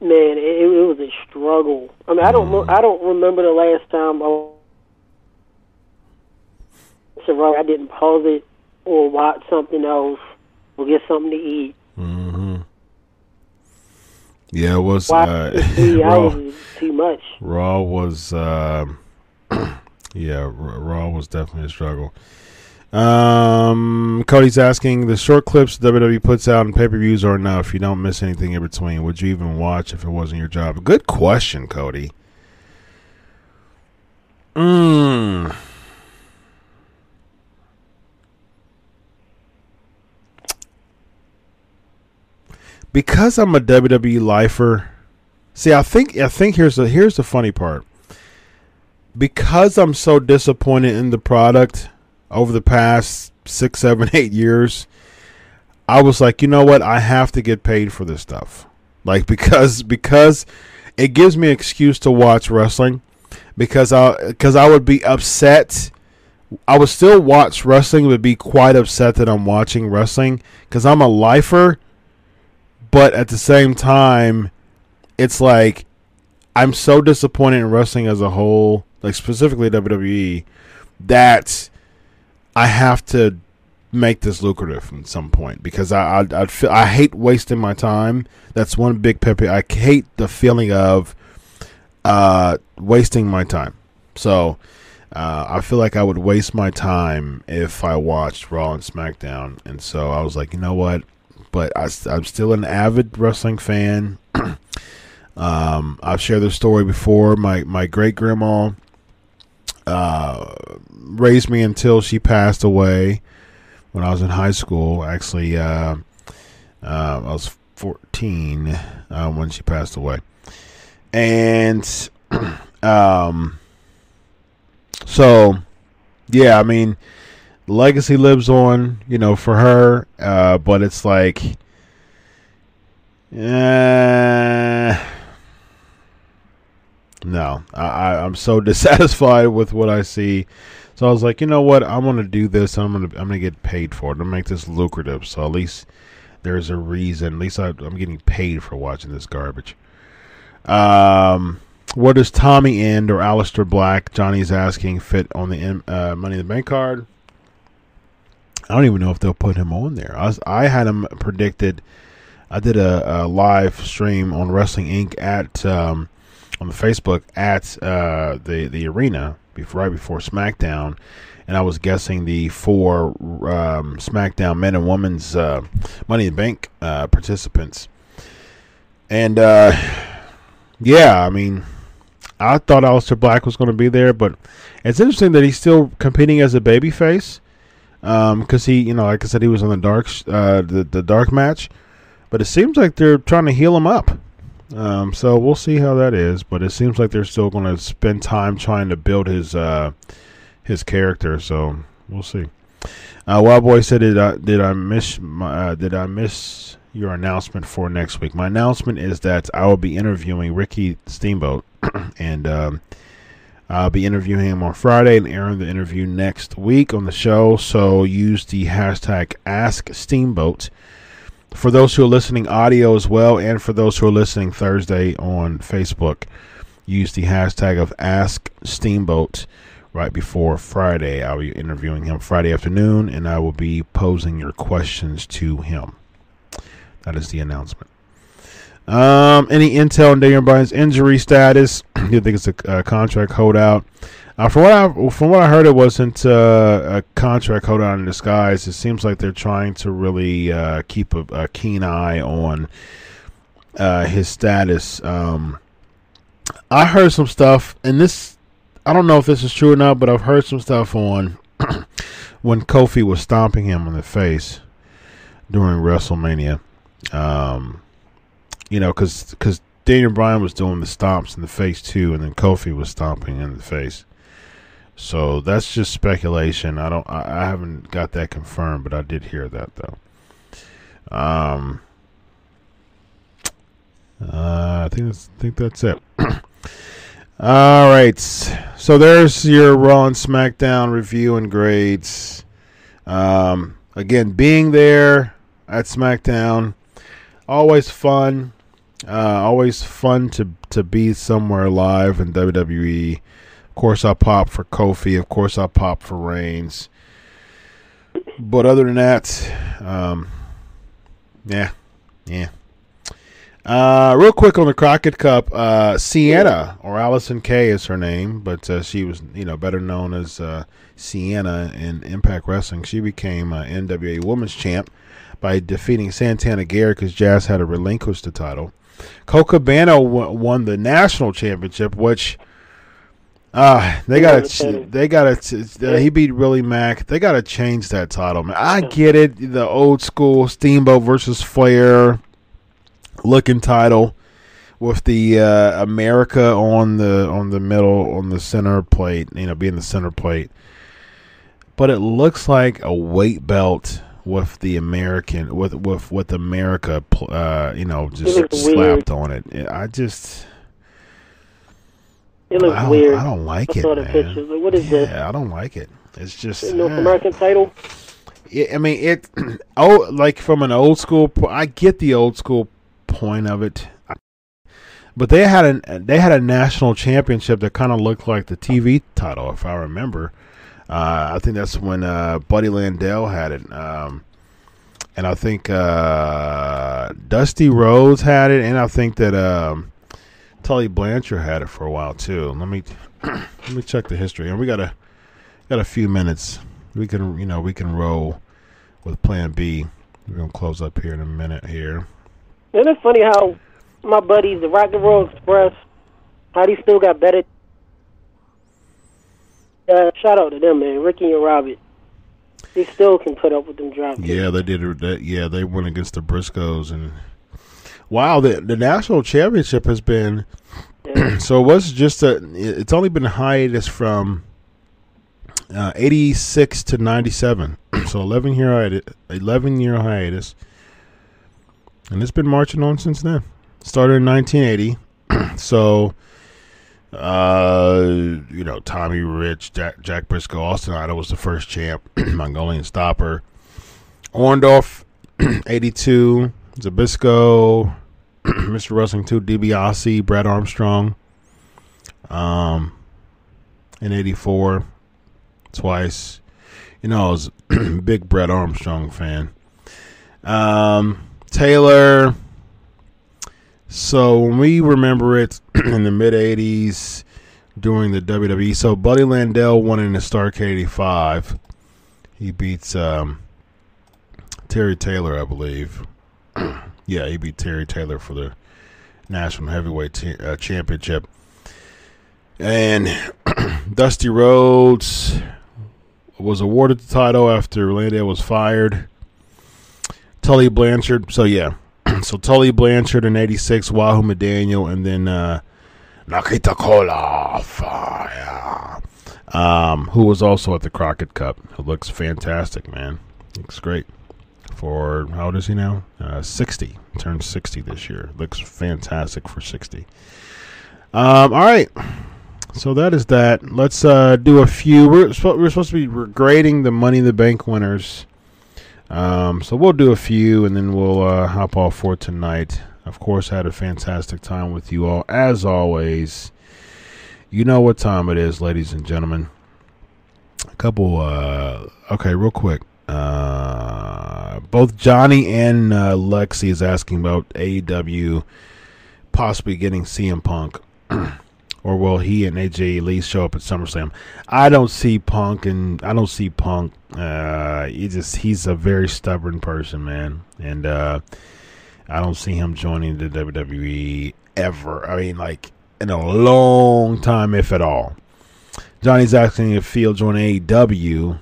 it, it was a struggle. I mean, I don't know. I don't remember the last time I. So I didn't pause it or watch something else or get something to eat. Mm-hmm. Yeah, it was. Uh, [LAUGHS] Raw, is too much. Raw was. um [CLEARS THROAT] yeah, Raw was definitely a struggle. Um, Cody's asking the short clips WWE puts out in pay per views are enough. You don't miss anything in between. Would you even watch if it wasn't your job? Good question, Cody. Mm. Because I'm a WWE lifer. See, I think I think here's the here's the funny part. Because I'm so disappointed in the product over the past six, seven, [LAUGHS] eight years, I was like, you know what? I have to get paid for this stuff. Like [LAUGHS] because because it gives me an excuse to watch wrestling. Because I because I would be upset. I would still watch wrestling, but be quite upset that I'm watching wrestling because I'm a lifer. But at the same time, it's like I'm so disappointed in wrestling as a whole, like specifically WWE, that I have to make this lucrative at some point because I I I, feel, I hate wasting my time. That's one big peeve. I hate the feeling of uh, wasting my time. So uh, I feel like I would waste my time if I watched Raw and SmackDown, and so I was like, you know what? But I, am still an avid wrestling fan. [CLEARS THROAT] um, I've shared this story before. My my great grandma uh, raised me until she passed away when I was in high school. Actually, uh, uh, I was 14 uh, when she passed away, and [CLEARS THROAT] um, so yeah, I mean, legacy lives on, you know, for her. Uh, but it's like, uh, no, I, I'm so [LAUGHS] dissatisfied with what I see. So I was like, you know what? I'm gonna do this. I'm gonna I'm gonna get paid for it. I'm gonna make this lucrative. So at least there's a reason. At least I, I'm getting paid for watching this garbage. Um, where does Tommy End or Aleister Black? Johnny's asking fit on the uh, Money in the Bank card. I don't even know if they'll put him on there. I, was, I had him predicted. I did a, a live stream on Wrestling Inc. at um, on the Facebook at uh, the the arena before right before SmackDown, and I was guessing the four um, SmackDown men and women's uh, Money in the Bank uh, participants, and uh, yeah, I mean, I thought Aleister Black was going to be there, but it's interesting that he's still competing as a babyface because he, you know, like I said, he was on the dark, uh, the the dark match, but it seems like they're trying to heal him up. Um, so we'll see how that is, but it seems like they're still going to spend time trying to build his uh, his character. So we'll see. Uh, Wild Boy said, "Did I did I miss my, uh, did I miss your announcement for next week?" My announcement is that I will be interviewing Ricky Steamboat, [CLEARS THROAT] and um, I'll be interviewing him on Friday and airing the interview next week on the show. So use the hashtag Ask Steamboat for those who are listening audio as well, and for those who are listening Thursday on Facebook. Use the hashtag of Ask Steamboat right before Friday. I'll be interviewing him Friday afternoon, and I will be posing your questions to him. That is the announcement. Um, any intel on Daniel Bryan's injury status? Do [CLEARS THROAT] you think it's a, a contract holdout? Uh, from what I from what I heard, it wasn't uh, a contract holdout in disguise. It seems like they're trying to really uh, keep a, a, keen eye on uh, his status. Um, I heard some stuff, and this I don't know if this is true or not, but I've heard some stuff on [CLEARS THROAT] when Kofi was stomping him in the face during WrestleMania. Um, you know, because because Daniel Bryan was doing the stomps in the face too, and then Kofi was stomping in the face. So that's just speculation. I don't. I, haven't got that confirmed, but I did hear that though. Um. Uh, I think that's, I think that's it. [CLEARS THROAT] All right. So there's your Raw and SmackDown review and grades. Um, again, being there at SmackDown, always fun. Uh, always fun to to be somewhere live in WWE. Course, I pop for Kofi. Of course, I pop for Reigns. But other than that, um, yeah, yeah. Uh, real quick on the Crockett Cup, uh, Sienna or Allysin Kay is her name, but uh, she was you know better known as uh, Sienna in Impact Wrestling. She became uh, NWA Women's Champ by defeating Santana Garrett because Jazz had to relinquish the title. Colt Cabana w- won the national championship, which uh they got to they got to uh, he beat Willie Mack. They got to change that title. Man, I get it, the old school Steamboat versus Flair looking title with the uh, America on the on the middle on the center plate, you know, being the center plate. But it looks like a weight belt with the American with with with America, uh, you know, just slapped on it. I just. It looks I weird. I don't like I it, man. pictures. Like, what is yeah, this? I don't like it. It's just North eh. American title? Yeah, I mean it. [CLEARS THROAT] Oh, like from an old school. I get the old school point of it, but they had an they had a national championship that kind of looked like the TV title, if I remember. Uh, I think that's when uh, Buddy Landel had it, um, and I think uh, Dusty Rhodes had it, and I think that um, Tully Blanchard had it for a while too. Let me [CLEARS THROAT] let me check the history, and we got a got a few minutes. We can you know we can roll with Plan B. We're gonna close up here in a minute here. Isn't it funny how my buddies, the Rock and Roll Express, how they still got better? Uh, shout out to them, man. Ricky and Robert. They still can put up with them drop. Yeah, they did. it- That, yeah, they went against the Briscoes, and wow, the the national championship has been. [CLEARS THROAT] so it was just a. It's only been hiatus from uh, eighty six to ninety seven. [CLEARS THROAT] so eleven year hiatus, eleven year hiatus, and it's been marching on since then. Started in nineteen eighty. [CLEARS THROAT] so. Uh, you know, Tommy Rich, Jack, Jack Briscoe, Austin Idol was the first champ. Mongolian Stomper, Orndorff, 82, Zbyszko, [CLEARS THROAT] Mr. Wrestling 2, DiBiase, Brad Armstrong, um, in 84, twice. You know, I was [CLEARS THROAT] big Brad Armstrong fan. Um, Taylor. So when we remember it [CLEARS THROAT] in the mid 80s during the WWE, so Buddy Landel won in the Stark 85. He beats um, Terry Taylor, I believe. Yeah, he beat Terry Taylor for the National Heavyweight uh, Championship. And [CLEARS THROAT] Dusty Rhodes was awarded the title after Landel was fired. Tully Blanchard, so yeah. [CLEARS THROAT] so Tully Blanchard in 86, Wahoo McDaniel, and then uh, Nikita Koloff, uh, yeah. um, who was also at the Crockett Cup. Who looks fantastic, man. Looks great. For how old is he now? Uh, 60. Turned 60 this year. Looks fantastic for 60. Um, all right. So that is that. Let's uh, do a few. We're, we're supposed to be grading the Money in the Bank winners. Um, so we'll do a few and then we'll uh, hop off for tonight. Of course, I had a fantastic time with you all. As always, you know what time it is, ladies and gentlemen. A couple, uh, okay, real quick. Uh, both Johnny and uh, Lexi is asking about AEW possibly getting CM Punk. [CLEARS THROAT] or will he and AJ Lee show up at SummerSlam? I don't see Punk, and I don't see Punk. Uh, he just he's a very stubborn person, man, and uh, I don't see him joining the WWE ever. I mean, like in a long time, if at all. Johnny's asking if he'll join AEW.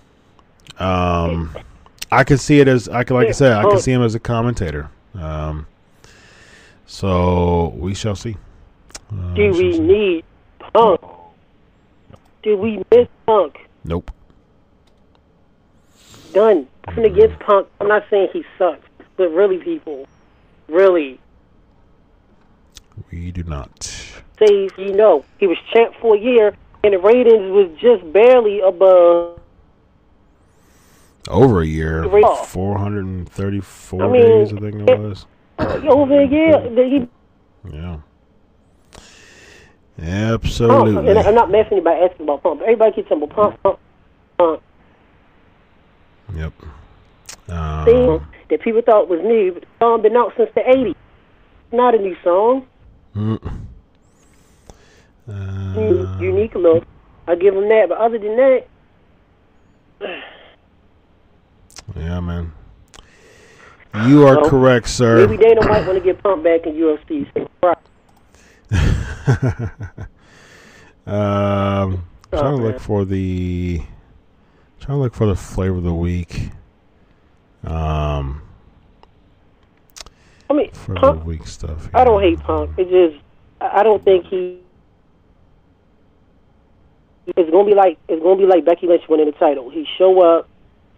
Um, [LAUGHS] I can see it as I can, like I said, I can see him as a commentator. Um, so we shall see. Uh, Do we see. need Punk Did we miss Punk? Nope. Done. Nothing against Punk. I'm not saying he sucks, but really, people, really, We do not. say you know he was champ for a year, and the ratings was just barely above. Over a year. Right. 434 I mean, days, I think it was. Over a year, he Yeah. Absolutely. And I'm not messing by asking about Pump. Everybody keeps saying, well, Pump, Pump, Pump. Yep. thing Um, that people thought was new, but the song been out since the 80s. Not a new song. mm. Mm, Uh, Unique look. I give them that. But other than that, yeah, man. You are Well, correct, sir. maybe Dana might want to get pumped back in UFC. So, [LAUGHS] um, Oh, trying to man. look for the trying to look for the flavor of the week. Um, I mean, for the week stuff. I don't hate Punk. It just, I I don't think he. It's gonna be like it's gonna be like Becky Lynch winning the title. He show up,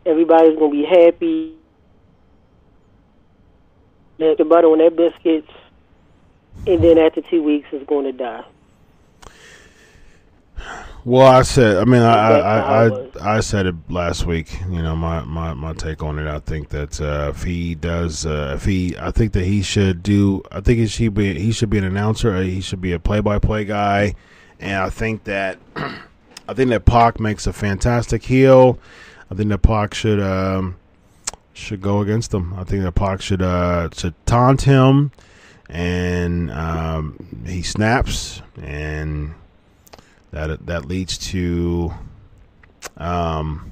everybody's gonna be happy. Let the butter on their biscuits, and then after two weeks, it's going to die. Well, I said. I mean, I I, I. I, said it last week. You know, my, my, my take on it. I think that uh, if he does, uh, if he, I think that he should do. I think he should be. He should be an announcer. uh, He should be a play-by-play guy. And I think that, [CLEARS THROAT] I think that Pac makes a fantastic heel. I think that Pac should um, should go against him. I think that Pac should uh, should taunt him, and um, he snaps and that that leads to um,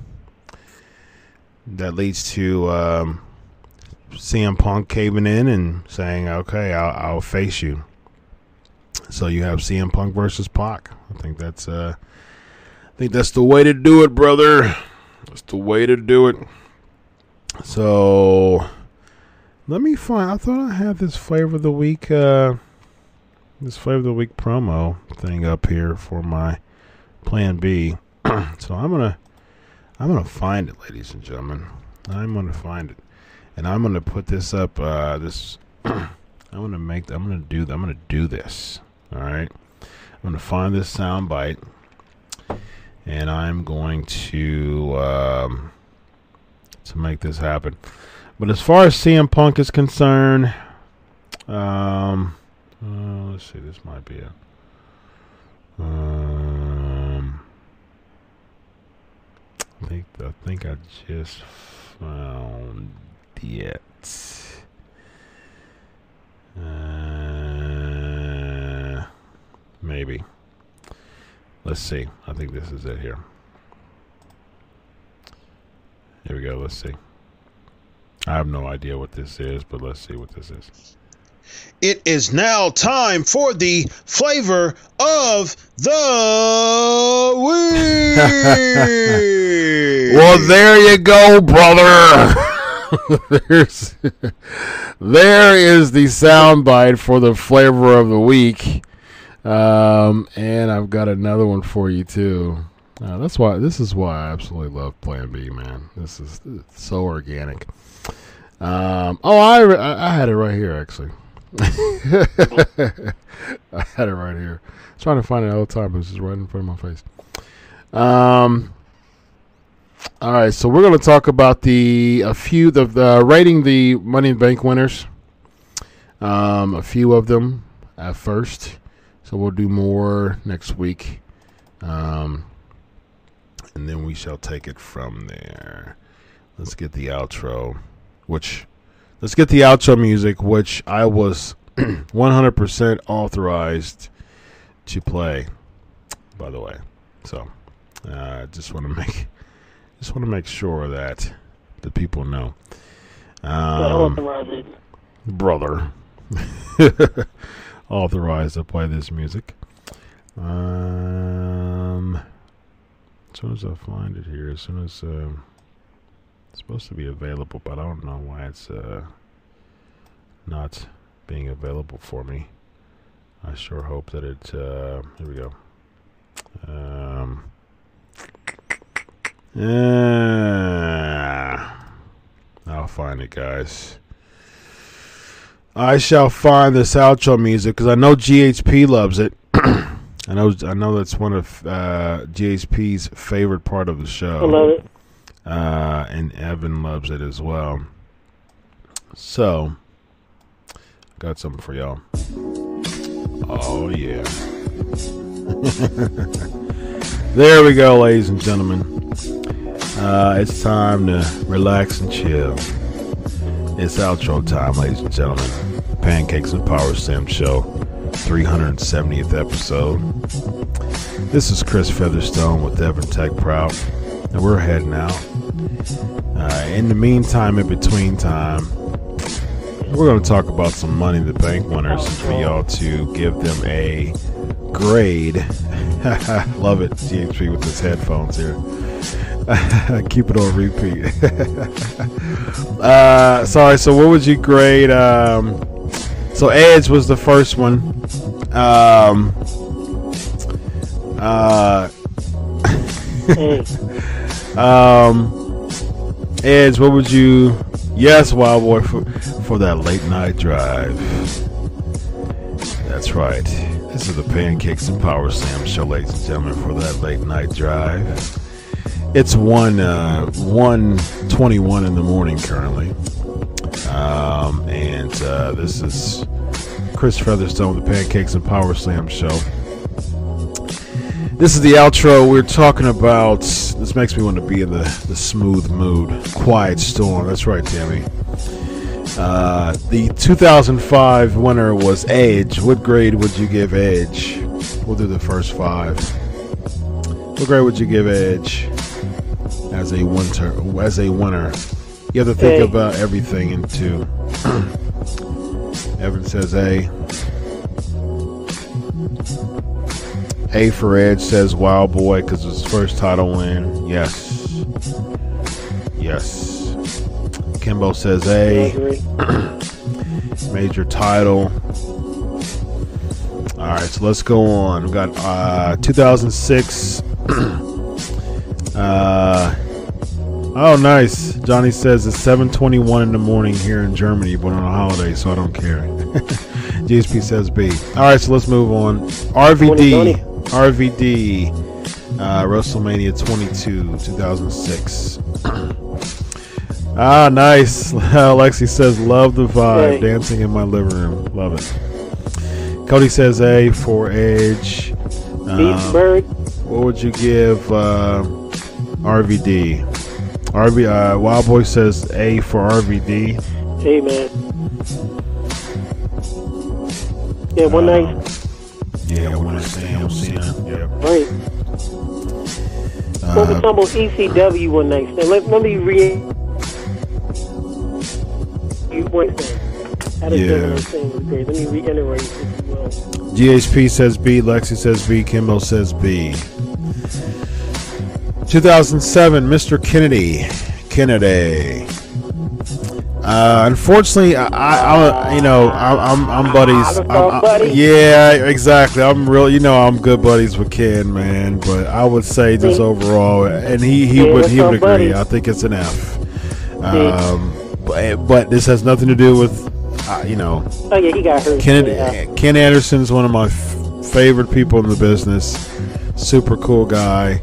that leads to um, CM Punk caving in and saying, "Okay, I'll, I'll face you." So you have CM Punk versus Pac. I think that's uh, I think that's the way to do it, brother. That's the way to do it. So let me find. I thought I had this flavor of the week. Uh, this flavor of the week promo thing up here for my plan B. [CLEARS THROAT] so I'm gonna I'm gonna find it, ladies and gentlemen. I'm gonna find it, and I'm gonna put this up. Uh, this [CLEARS THROAT] I'm gonna make. I'm gonna do. I'm gonna do this. All right. I'm gonna find this sound bite, and I'm going to um, to make this happen. But as far as CM Punk is concerned, um, uh, let's see. This might be it. Um, I think I think I just found it. Uh, maybe. Let's see. I think this is it here. Here we go. Let's see. I have no idea what this is, but let's see what this is. It is now time for the flavor of the week. [LAUGHS] Well, there you go, brother. [LAUGHS] There's, [LAUGHS] there is the soundbite for the flavor of the week, um, and I've got another one for you too. Uh, that's why this is why I absolutely love Plan B, man. This is so organic. Um, oh, I, I had it right here actually. [LAUGHS] I had it right here. I was trying to find it all the time, it's just right in front of my face. Um. All right, so we're going to talk about the a few the, the rating the Money in Bank winners. Um, a few of them at first, so we'll do more next week, um, and then we shall take it from there. Let's get the outro, which let's get the outro music, which I was [CLEARS THROAT] 100% authorized to play. By the way, so I uh, just want to make just want to make sure that the people know. Um, brother, [LAUGHS] authorized to play this music. Um, as soon as I find it here, as soon as uh, it's supposed to be available, but I don't know why it's uh, not being available for me. I sure hope that it. Uh, here we go. Um, I'll find it, guys. I shall find this outro music because I know GHP loves it. [CLEARS THROAT] I know I know that's one of uh, GHP's favorite part of the show. I love it. Uh, and Evan loves it as well. So, got something for y'all. Oh yeah. [LAUGHS] there we go, ladies and gentlemen. Uh, it's time to relax and chill. It's outro time, ladies and gentlemen. Pancakes and Power Slam Show, 370th episode. This is Chris Featherstone with Evan Tech Proud, and we're heading out. Uh, in the meantime, in between time, we're going to talk about some money in the bank winners for y'all to give them a grade. [LAUGHS] Love it, GHP with his headphones here. [LAUGHS] Keep it on repeat. [LAUGHS] uh, sorry, so what would you grade? Um, so Edge was the first one. Um, uh, [LAUGHS] um, Edge, what would you? Yes, Wild Boy for for that late night drive. That's right. This is the Pancakes and Power Slam show, ladies and gentlemen, for that late night drive. It's one uh, one twenty one in the morning currently, um, and uh, this is Chris Featherstone with the Pancakes and Power Slam show. This is the outro. We're talking about. This makes me want to be in the, the smooth mood. Quiet Storm. That's right, Tammy. Uh, the 2005 winner was Edge. What grade would you give Edge? We'll do the first five. What grade would you give Edge as a winter as a winner? You have to think about everything into. [CLEARS THROAT] Evan says A. A for Edge says Wild Boy because it's his first title win. Yes. Yes. Kimbo says A. [CLEARS THROAT] Major title. All right, so let's go on. We've got uh, 2006. [CLEARS THROAT] uh, oh, nice. Johnny says it's 7:21 in the morning here in Germany, but on a holiday, so I don't care. [LAUGHS] GSP says B. All right, so let's move on. RVD. RVD. Uh, WrestleMania 22, 2006. [CLEARS THROAT] ah, nice. [LAUGHS] Alexi says, love the vibe. Right. Dancing in my living room. Love it. Cody says A for Edge. Um, what would you give uh, RVD? RV, uh, Wild Boy says A for RVD. Hey, man. Yeah, one Uh, night. Yeah, when I stay on Cena. Yeah. Right. Well, we're talking about ECW one night stand. Let, let me re. You one does Yeah. one night stand was great? Let me reiterate, if you will. GHP says B, Lexi says B, Kimbo says B. 2007, Mr. Kennedy. Kennedy. Uh, unfortunately, I, I, I, you know, I, I'm, I'm buddies. I'm, I- yeah, exactly. I'm real. You know, I'm good buddies with Ken, man. But I would say just overall, and he, he Yeah, would, he would agree. I think it's an F. Um, but, but this has nothing to do with, uh, you know, Oh, yeah, he got hurt. Ken, Yeah. Ken Anderson is one of my f- favorite people in the business. Super cool guy.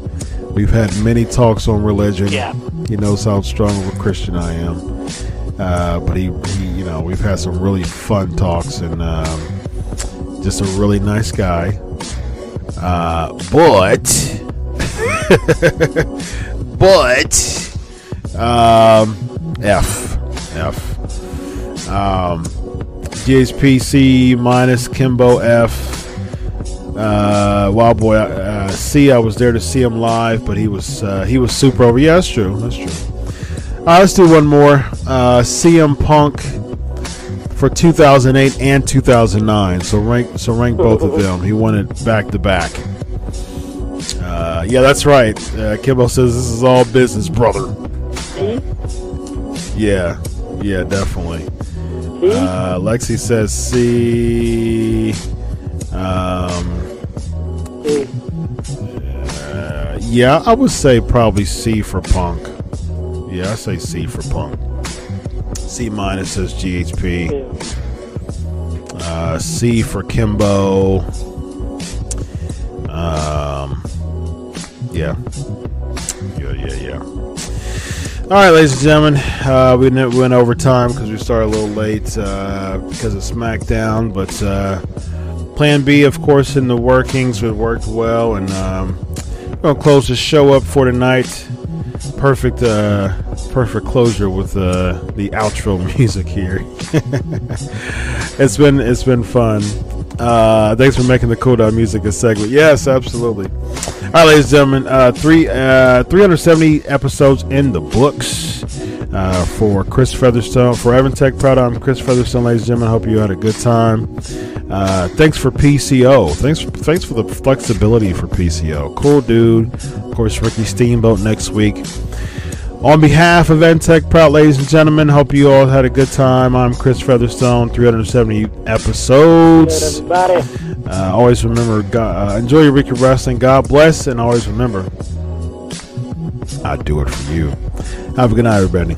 We've had many talks on religion. Yeah. He knows how strong of a Christian I am. Uh, but he, he, you know, we've had some really fun talks and um, just a really nice guy. Uh, but, [LAUGHS] but, um, F, F. Um, GHPC minus Kimbo F. Uh, Wild Boy uh, C. I was there to see him live, but he was uh, he was super over. Yeah, that's true. That's true. All right, let's do one more. Uh, CM Punk for 2008 and 2009. So rank so rank both of them. He won it back to back. Uh, yeah, that's right. Uh, Kimbo says this is all business, brother. Yeah, yeah, definitely. Uh, Lexi says C. Um, Yeah, I would say probably C for Punk. Yeah, I say C for Punk. C minus says GHP. Uh, C for Kimbo. Um, yeah. Yeah, yeah, yeah. All right, ladies and gentlemen, uh, we went, over time because we started a little late uh, because of SmackDown, but uh, Plan B, of course, in the workings, it worked well, and um, gonna close the show up for tonight. Perfect, uh, perfect closure with uh, the outro [LAUGHS] music here. [LAUGHS] it's been it's been fun. Uh, thanks for making the cool music a segment. Yes, absolutely. All right, ladies and gentlemen, uh, three uh, 370 episodes in the books uh, for Chris Featherstone. For Evan Tech Proud, I'm Chris Featherstone, ladies and gentlemen. Hope you had a good time. Uh, thanks for PCO. Thanks, thanks for the flexibility for PCO. Cool dude. Of course, Ricky Steamboat next week. On behalf of Entech Proud, ladies and gentlemen, hope you all had a good time. I'm Chris Featherstone, 370 episodes. Uh, always remember, God, uh, enjoy your week of wrestling. God bless, and always remember, I do it for you. Have a good night, everybody.